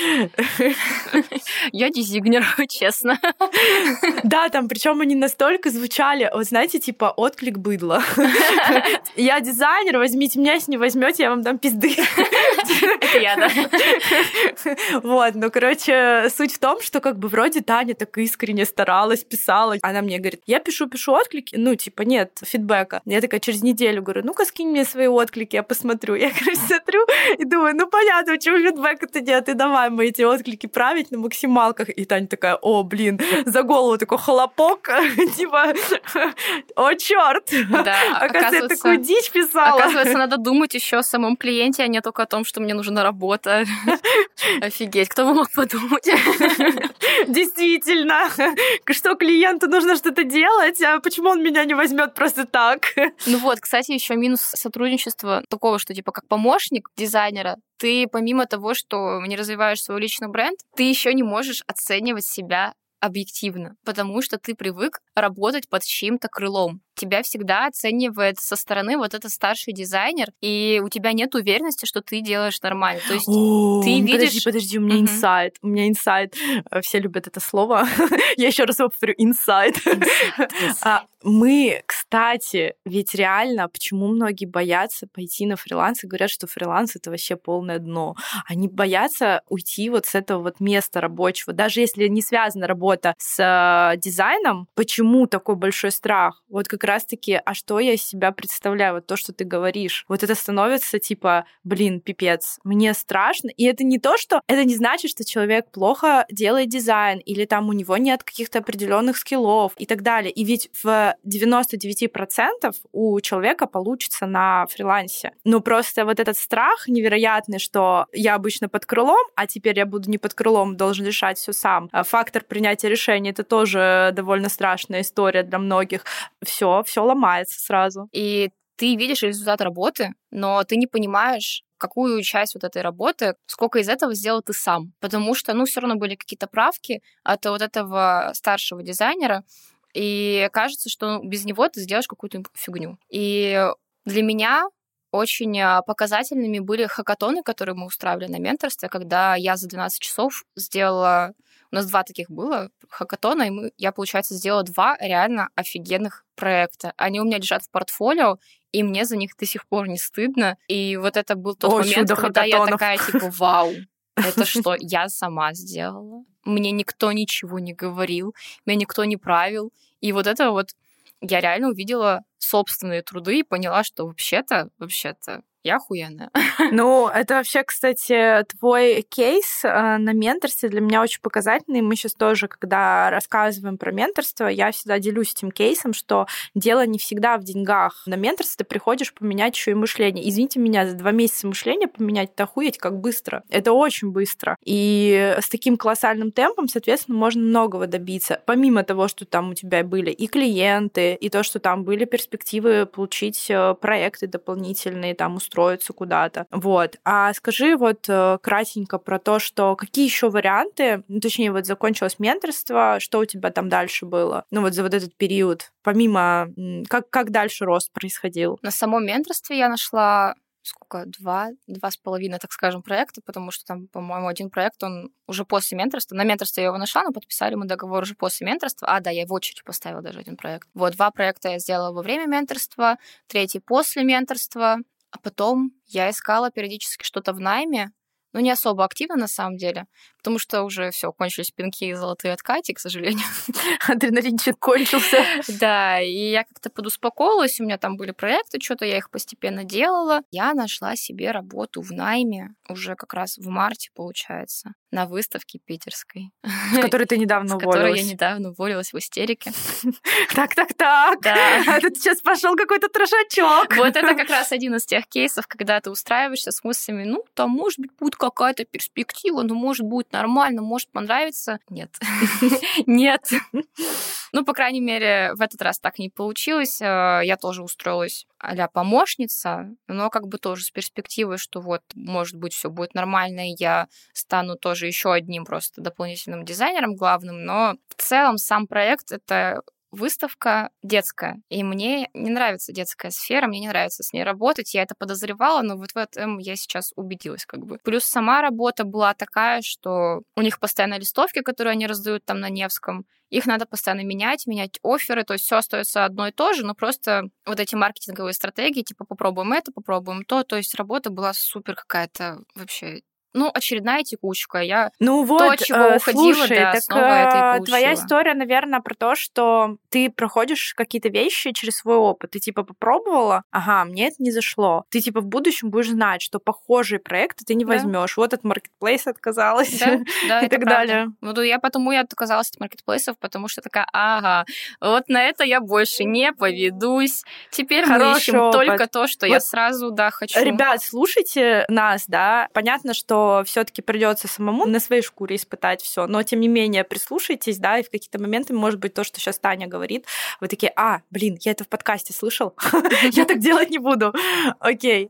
B: Я дизайнер, честно.
A: Да, там, причем они настолько звучали, вот знаете, типа отклик быдла. Я дизайнер, возьмите меня, если не возьмете, я вам дам пизды.
B: Это я, да.
A: Вот, ну, короче, суть в том, что как бы вроде Таня так искренне старалась, писала. Она мне говорит, я пишу, пишу отклики, ну, типа, нет фидбэка. Я такая через неделю говорю, ну-ка скинь мне свои отклики, я посмотрю. Я, короче, смотрю и думаю, ну, понятно, почему фидбэка-то нет, и давай мы эти отклики править на максималках. И Таня такая, о, блин, за голову такой хлопок, типа, о, черт,
B: да,
A: оказывается, такую дичь писала.
B: Оказывается, надо думать еще о самом клиенте, а не только о том, что мне нужна работа. Офигеть, кто бы мог подумать?
A: Действительно, что клиенту нужно что-то делать, а почему он меня не возьмет просто так?
B: Ну вот, кстати, еще минус сотрудничества такого, что типа как помощник дизайнера, ты помимо того, что не развиваешь свой личный бренд, ты еще не можешь оценивать себя объективно, потому что ты привык работать под чьим-то крылом. Тебя всегда оценивает со стороны вот этот старший дизайнер, и у тебя нет уверенности, что ты делаешь нормально. То есть
A: О,
B: ты видишь...
A: Подожди, подожди, у меня инсайт. У меня инсайт. Э, все любят это слово. Я еще раз его повторю. Инсайт. А, мы, кстати, ведь реально, почему многие боятся пойти на фриланс и говорят, что фриланс это вообще полное дно. Они боятся уйти вот с этого вот места рабочего. Даже если не связана работа с э, дизайном, почему такой большой страх? Вот как раз-таки, а что я из себя представляю? Вот то, что ты говоришь. Вот это становится типа, блин, пипец, мне страшно. И это не то, что... Это не значит, что человек плохо делает дизайн, или там у него нет каких-то определенных скиллов и так далее. И ведь в 99% у человека получится на фрилансе. Но просто вот этот страх невероятный, что я обычно под крылом, а теперь я буду не под крылом, должен решать все сам. А фактор принятия решения это тоже довольно страшная история для многих. Все, все ломается сразу.
B: И ты видишь результат работы, но ты не понимаешь, какую часть вот этой работы, сколько из этого сделал ты сам. Потому что, ну, все равно были какие-то правки от вот этого старшего дизайнера, и кажется, что без него ты сделаешь какую-то фигню. И для меня очень а, показательными были хакатоны, которые мы устраивали на менторстве, когда я за 12 часов сделала... У нас два таких было хакатона, и мы, я, получается, сделала два реально офигенных проекта. Они у меня лежат в портфолио, и мне за них до сих пор не стыдно. И вот это был тот О, момент, когда я такая, типа, вау, это что, я сама сделала? Мне никто ничего не говорил, меня никто не правил. И вот это вот я реально увидела собственные труды и поняла, что вообще-то, вообще-то я охуенная.
A: Ну, это вообще, кстати, твой кейс э, на менторстве для меня очень показательный. Мы сейчас тоже, когда рассказываем про менторство, я всегда делюсь этим кейсом, что дело не всегда в деньгах. На менторство ты приходишь поменять еще и мышление. Извините меня, за два месяца мышление поменять, это охуеть как быстро. Это очень быстро. И с таким колоссальным темпом, соответственно, можно многого добиться. Помимо того, что там у тебя были и клиенты, и то, что там были перспективы получить э, проекты дополнительные, там устроиться куда-то. Вот. А скажи вот э, кратенько про то, что какие еще варианты, ну, точнее, вот закончилось менторство, что у тебя там дальше было? Ну, вот за вот этот период, помимо, как, как дальше рост происходил?
B: На самом менторстве я нашла сколько, два, два с половиной, так скажем, проекта, потому что там, по-моему, один проект, он уже после менторства. На менторстве я его нашла, но подписали мы договор уже после менторства. А, да, я в очередь поставила даже один проект. Вот, два проекта я сделала во время менторства, третий после менторства, а потом я искала периодически что-то в найме, ну, не особо активно на самом деле, потому что уже все, кончились пинки и золотые откати, к сожалению.
A: Адреналинчик кончился.
B: Да, и я как-то подуспокоилась, у меня там были проекты, что-то я их постепенно делала. Я нашла себе работу в найме уже как раз в марте, получается, на выставке питерской.
A: С которой ты недавно уволилась. С которой
B: я недавно уволилась в истерике.
A: Так, так, так. Да. Тут сейчас пошел какой-то трошачок.
B: Вот это как раз один из тех кейсов, когда ты устраиваешься с мыслями, ну, там, может быть, будет какая-то перспектива, ну, может, будет нормально, может понравиться. Нет. Нет. Ну, по крайней мере, в этот раз так не получилось. Э, я тоже устроилась а помощница, но как бы тоже с перспективой, что вот, может быть, все будет нормально, и я стану тоже еще одним просто дополнительным дизайнером главным, но в целом сам проект — это выставка детская, и мне не нравится детская сфера, мне не нравится с ней работать, я это подозревала, но вот в этом я сейчас убедилась как бы. Плюс сама работа была такая, что у них постоянно листовки, которые они раздают там на Невском, их надо постоянно менять, менять оферы, то есть все остается одно и то же, но просто вот эти маркетинговые стратегии, типа попробуем это, попробуем то, то есть работа была супер какая-то вообще ну, очередная текучка. Я
A: ну вот, то, чего э, уходила, слушай, да, так, снова это и Твоя история, наверное, про то, что ты проходишь какие-то вещи через свой опыт. Ты типа попробовала, ага, мне это не зашло. Ты типа в будущем будешь знать, что похожие проекты ты не да. возьмешь. Вот от маркетплейса отказалась
B: да, да,
A: и так правда. далее.
B: Ну, я потому я отказалась от маркетплейсов, потому что такая, ага, вот на это я больше не поведусь. Теперь Хороший мы ищем опыт. только то, что вот, я сразу, да, хочу.
A: Ребят, слушайте нас, да. Понятно, что все-таки придется самому на своей шкуре испытать все. Но тем не менее, прислушайтесь, да, и в какие-то моменты, может быть, то, что сейчас Таня говорит, вы такие, а, блин, я это в подкасте слышал, я так делать не буду. Окей.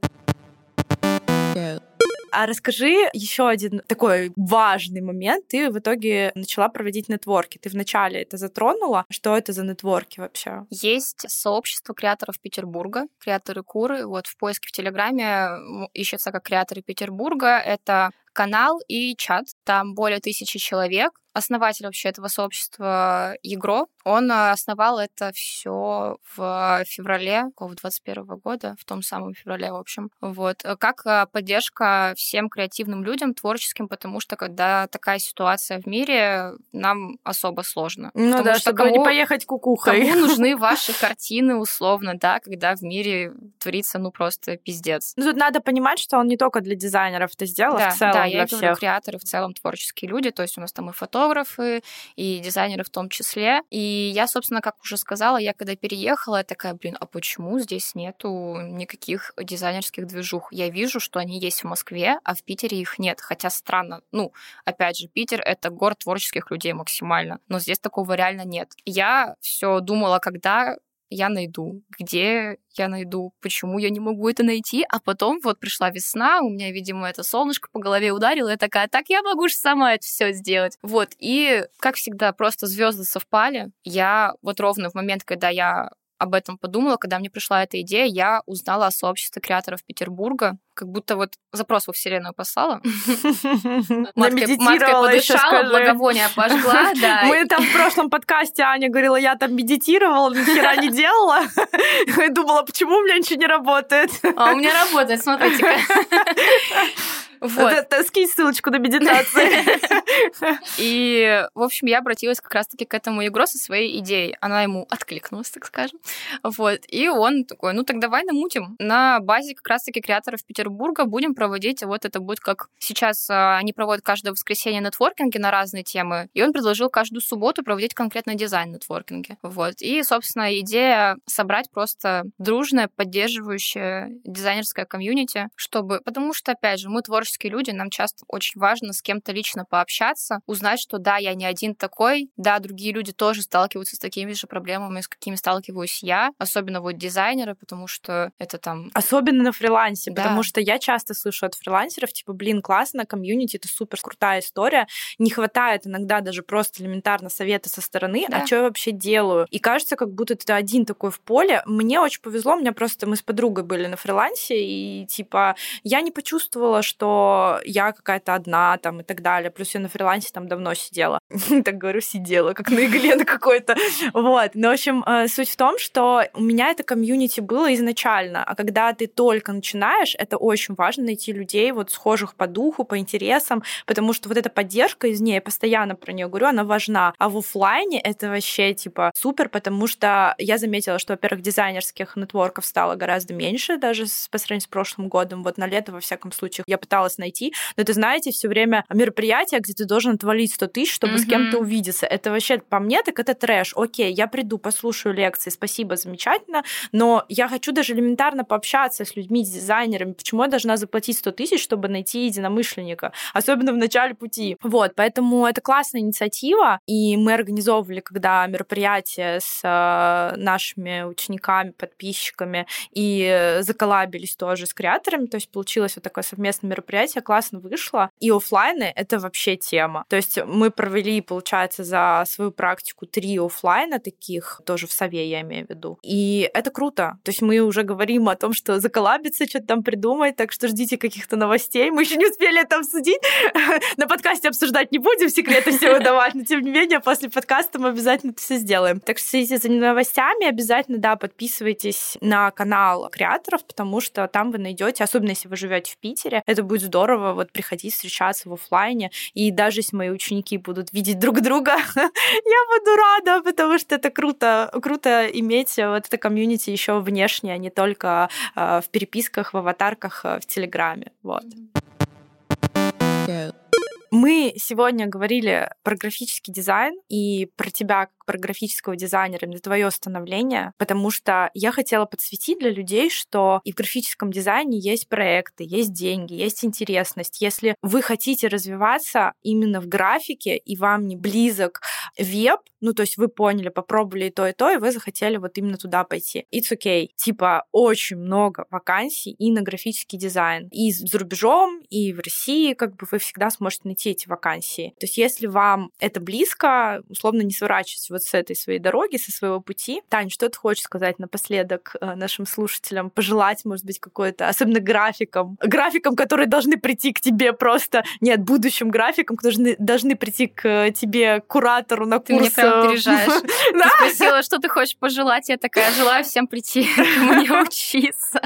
A: А расскажи еще один такой важный момент. Ты в итоге начала проводить нетворки. Ты вначале это затронула. Что это за нетворки вообще?
B: Есть сообщество креаторов Петербурга, креаторы Куры. Вот в поиске в Телеграме ищется как креаторы Петербурга. Это канал и чат. Там более тысячи человек основатель вообще этого сообщества Егро, он э, основал это все в феврале какого 21 года, в том самом феврале, в общем. Вот. Э, как э, поддержка всем креативным людям, творческим, потому что когда такая ситуация в мире, нам особо сложно.
A: Ну
B: потому
A: да, что чтобы кому, не поехать кукухой.
B: Кому нужны ваши картины, условно, да, когда в мире творится, ну, просто пиздец.
A: Ну, тут надо понимать, что он не только для дизайнеров это сделал,
B: да,
A: в целом
B: да,
A: для
B: я
A: всех.
B: говорю, креаторы в целом творческие люди, то есть у нас там и фото фотографы, и дизайнеры в том числе. И я, собственно, как уже сказала, я когда переехала, я такая, блин, а почему здесь нету никаких дизайнерских движух? Я вижу, что они есть в Москве, а в Питере их нет. Хотя странно. Ну, опять же, Питер — это город творческих людей максимально. Но здесь такого реально нет. Я все думала, когда я найду, где я найду, почему я не могу это найти, а потом вот пришла весна, у меня, видимо, это солнышко по голове ударило, я такая, так я могу же сама это все сделать. Вот, и, как всегда, просто звезды совпали. Я вот ровно в момент, когда я об этом подумала, когда мне пришла эта идея, я узнала о сообществе креаторов Петербурга, как будто вот запрос во Вселенную послала.
A: Маткой
B: подышала, благовония пожгла.
A: Мы там в прошлом подкасте, Аня говорила, я там медитировала, ни хера не делала. И думала, почему у меня ничего не работает.
B: А у меня работает, смотрите-ка. Вот.
A: Скинь ссылочку на медитацию.
B: И, в общем, я обратилась как раз-таки к этому Егро со своей идеей. Она ему откликнулась, так скажем. Вот. И он такой, ну так давай намутим. На базе как раз-таки креаторов Петербурга будем проводить, вот это будет как сейчас а, они проводят каждое воскресенье нетворкинги на разные темы. И он предложил каждую субботу проводить конкретно дизайн нетворкинги. Вот. И, собственно, идея собрать просто дружное, поддерживающее дизайнерское комьюнити, чтобы... Потому что, опять же, мы творческие люди, нам часто очень важно с кем-то лично пообщаться, узнать, что да, я не один такой, да, другие люди тоже сталкиваются с такими же проблемами, с какими сталкиваюсь я, особенно вот дизайнеры, потому что это там...
A: Особенно на фрилансе,
B: Да.
A: потому что я часто слышу от фрилансеров, типа, блин, классно, комьюнити, это супер крутая история. Не хватает иногда даже просто элементарно совета со стороны,
B: Да.
A: а что я вообще делаю? И кажется, как будто ты один такой в поле. Мне очень повезло, у меня просто мы с подругой были на фрилансе, и типа я не почувствовала, что я какая-то одна там и так далее. Плюс я на фрилансе там давно сидела. Так говорю, сидела, как на игле на какой-то. Вот. Но, в общем, э, суть в том, что у меня это комьюнити было изначально, а когда ты только начинаешь, это очень важно найти людей вот схожих по духу, по интересам, потому что вот эта поддержка из нее, я постоянно про нее говорю, она важна. А в оффлайне это вообще типа супер, потому что я заметила, что, во-первых, дизайнерских нетворков стало гораздо меньше, даже по сравнению с прошлым годом. Вот на лето, во всяком случае, я пыталась найти. Но это, знаете, все время мероприятие, где ты должен отвалить 100 тысяч, чтобы с
B: Мгм.
A: кем-то увидеться. Это вообще, по мне, так это трэш. Окей, я приду, послушаю лекции, спасибо, замечательно, но я хочу даже элементарно пообщаться с людьми, с дизайнерами. Почему я должна заплатить 100 тысяч, чтобы найти единомышленника? Особенно в начале пути. Вот, поэтому это классная инициатива, и мы организовывали, когда мероприятие с э, нашими учениками, подписчиками, и э, заколабились тоже с креаторами, то есть получилось вот такое совместное мероприятие, классно вышло. И оффлайны — это вообще тема. То есть мы провели, получается, за свою практику три оффлайна таких, тоже в Сове я имею в виду. И это круто. То есть мы уже говорим о том, что заколабиться, что-то там придумать, так что ждите каких-то новостей. Мы еще не успели это обсудить. На подкасте обсуждать не будем, секреты все выдавать, но тем не менее после подкаста мы обязательно это все сделаем. Так что следите за новостями, обязательно, да, подписывайтесь на канал креаторов, потому что там вы найдете, особенно если вы живете в Питере, это будет здорово вот приходить встречаться в оффлайне, и даже если мои ученики будут видеть друг друга, я буду рада, потому что это круто, круто иметь вот это комьюнити еще внешне, а не только э, в переписках, в аватарках, э, в Телеграме. Вот. Мы сегодня говорили про графический дизайн и про тебя как про графического дизайнера, для твое становление, потому что я хотела подсветить для людей, что и в графическом дизайне есть проекты, есть деньги, есть интересность. Если вы хотите развиваться именно в графике, и вам не близок веб, ну, то есть вы поняли, попробовали и то, и то, и вы захотели вот именно туда пойти. It's okay. Типа, очень много вакансий и на графический дизайн. И за рубежом, и в России, как бы вы всегда сможете найти эти вакансии. То есть если вам это близко, условно не сворачивайтесь вот с этой своей дороги, со своего пути. Тань, что ты хочешь сказать напоследок э, нашим слушателям? Пожелать, может быть, какое-то, особенно графикам, графикам, которые должны прийти к тебе просто, нет, будущим графикам, которые должны, должны прийти к э, тебе, куратору на курс.
B: Ты меня прям
A: э,
B: опережаешь. Ты спросила, что ты хочешь пожелать, я такая, желаю всем прийти мне учиться.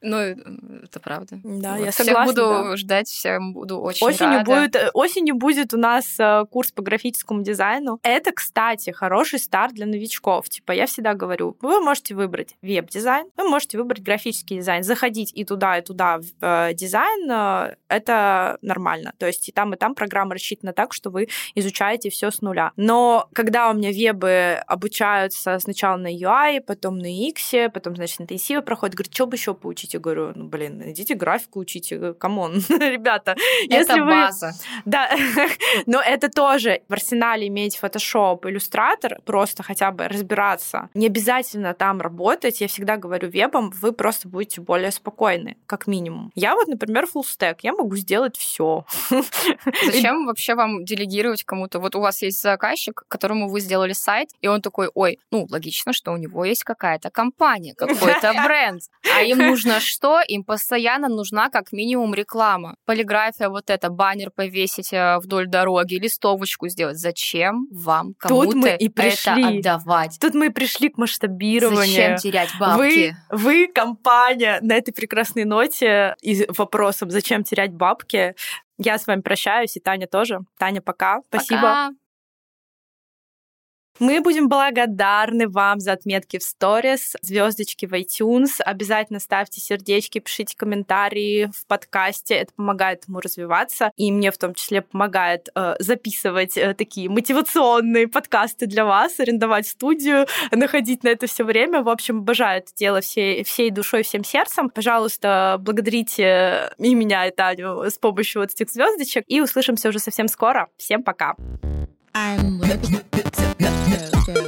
B: Ну, это правда.
A: Да,
B: Вот.
A: я
B: Всех
A: согласна,
B: буду
A: да.
B: ждать, всем буду очень
A: Осенью
B: рада.
A: будет, э, осенью будет у нас э, курс по графическому дизайну. Это, кстати, хороший старт для новичков. Типа, я всегда говорю, вы можете выбрать веб-дизайн, вы можете выбрать графический дизайн. Заходить и туда, и туда в э, дизайн, э, это нормально. То есть и там, и там программа рассчитана так, что вы изучаете все с нуля. Но когда у меня вебы обучаются сначала на UI, потом на UX, потом, значит, интенсивы проходят, говорят, что бы еще поучить? Я говорю, ну, блин, идите графику учите, come on, ребята.
B: Это
A: Если вы...
B: база.
A: Да, но это тоже в арсенале иметь Photoshop, Illustrator, просто хотя бы разбираться. Не обязательно там работать. Я всегда говорю вебам, вы просто будете более спокойны, как минимум. Я вот, например, full stack, я могу сделать все.
B: Зачем вообще вам делегировать кому-то? Вот у вас есть заказчик, которому вы сделали сайт, и он такой, ой, ну, логично, что у него есть какая-то компания, какой-то бренд, а им нужно На что им постоянно нужна как минимум реклама. Полиграфия вот это, баннер повесить э, вдоль дороги, листовочку сделать. Зачем вам кому-то
A: и пришли.
B: это отдавать?
A: Тут мы и пришли к масштабированию.
B: Зачем терять бабки?
A: Вы, вы, компания, на этой прекрасной ноте и вопросом, зачем терять бабки, я с вами прощаюсь, и Таня тоже. Таня, пока. Спасибо.
B: Пока.
A: Мы будем благодарны вам за отметки в сторис, звездочки в iTunes. Обязательно ставьте сердечки, пишите комментарии в подкасте. Это помогает ему развиваться. И мне в том числе помогает э, записывать э, такие мотивационные подкасты для вас, арендовать студию, находить на это все время. В общем, обожаю это дело всей, всей душой, всем сердцем. Пожалуйста, благодарите и меня, и Таню с помощью вот этих звездочек. И услышимся уже совсем скоро. Всем пока.
C: I'm with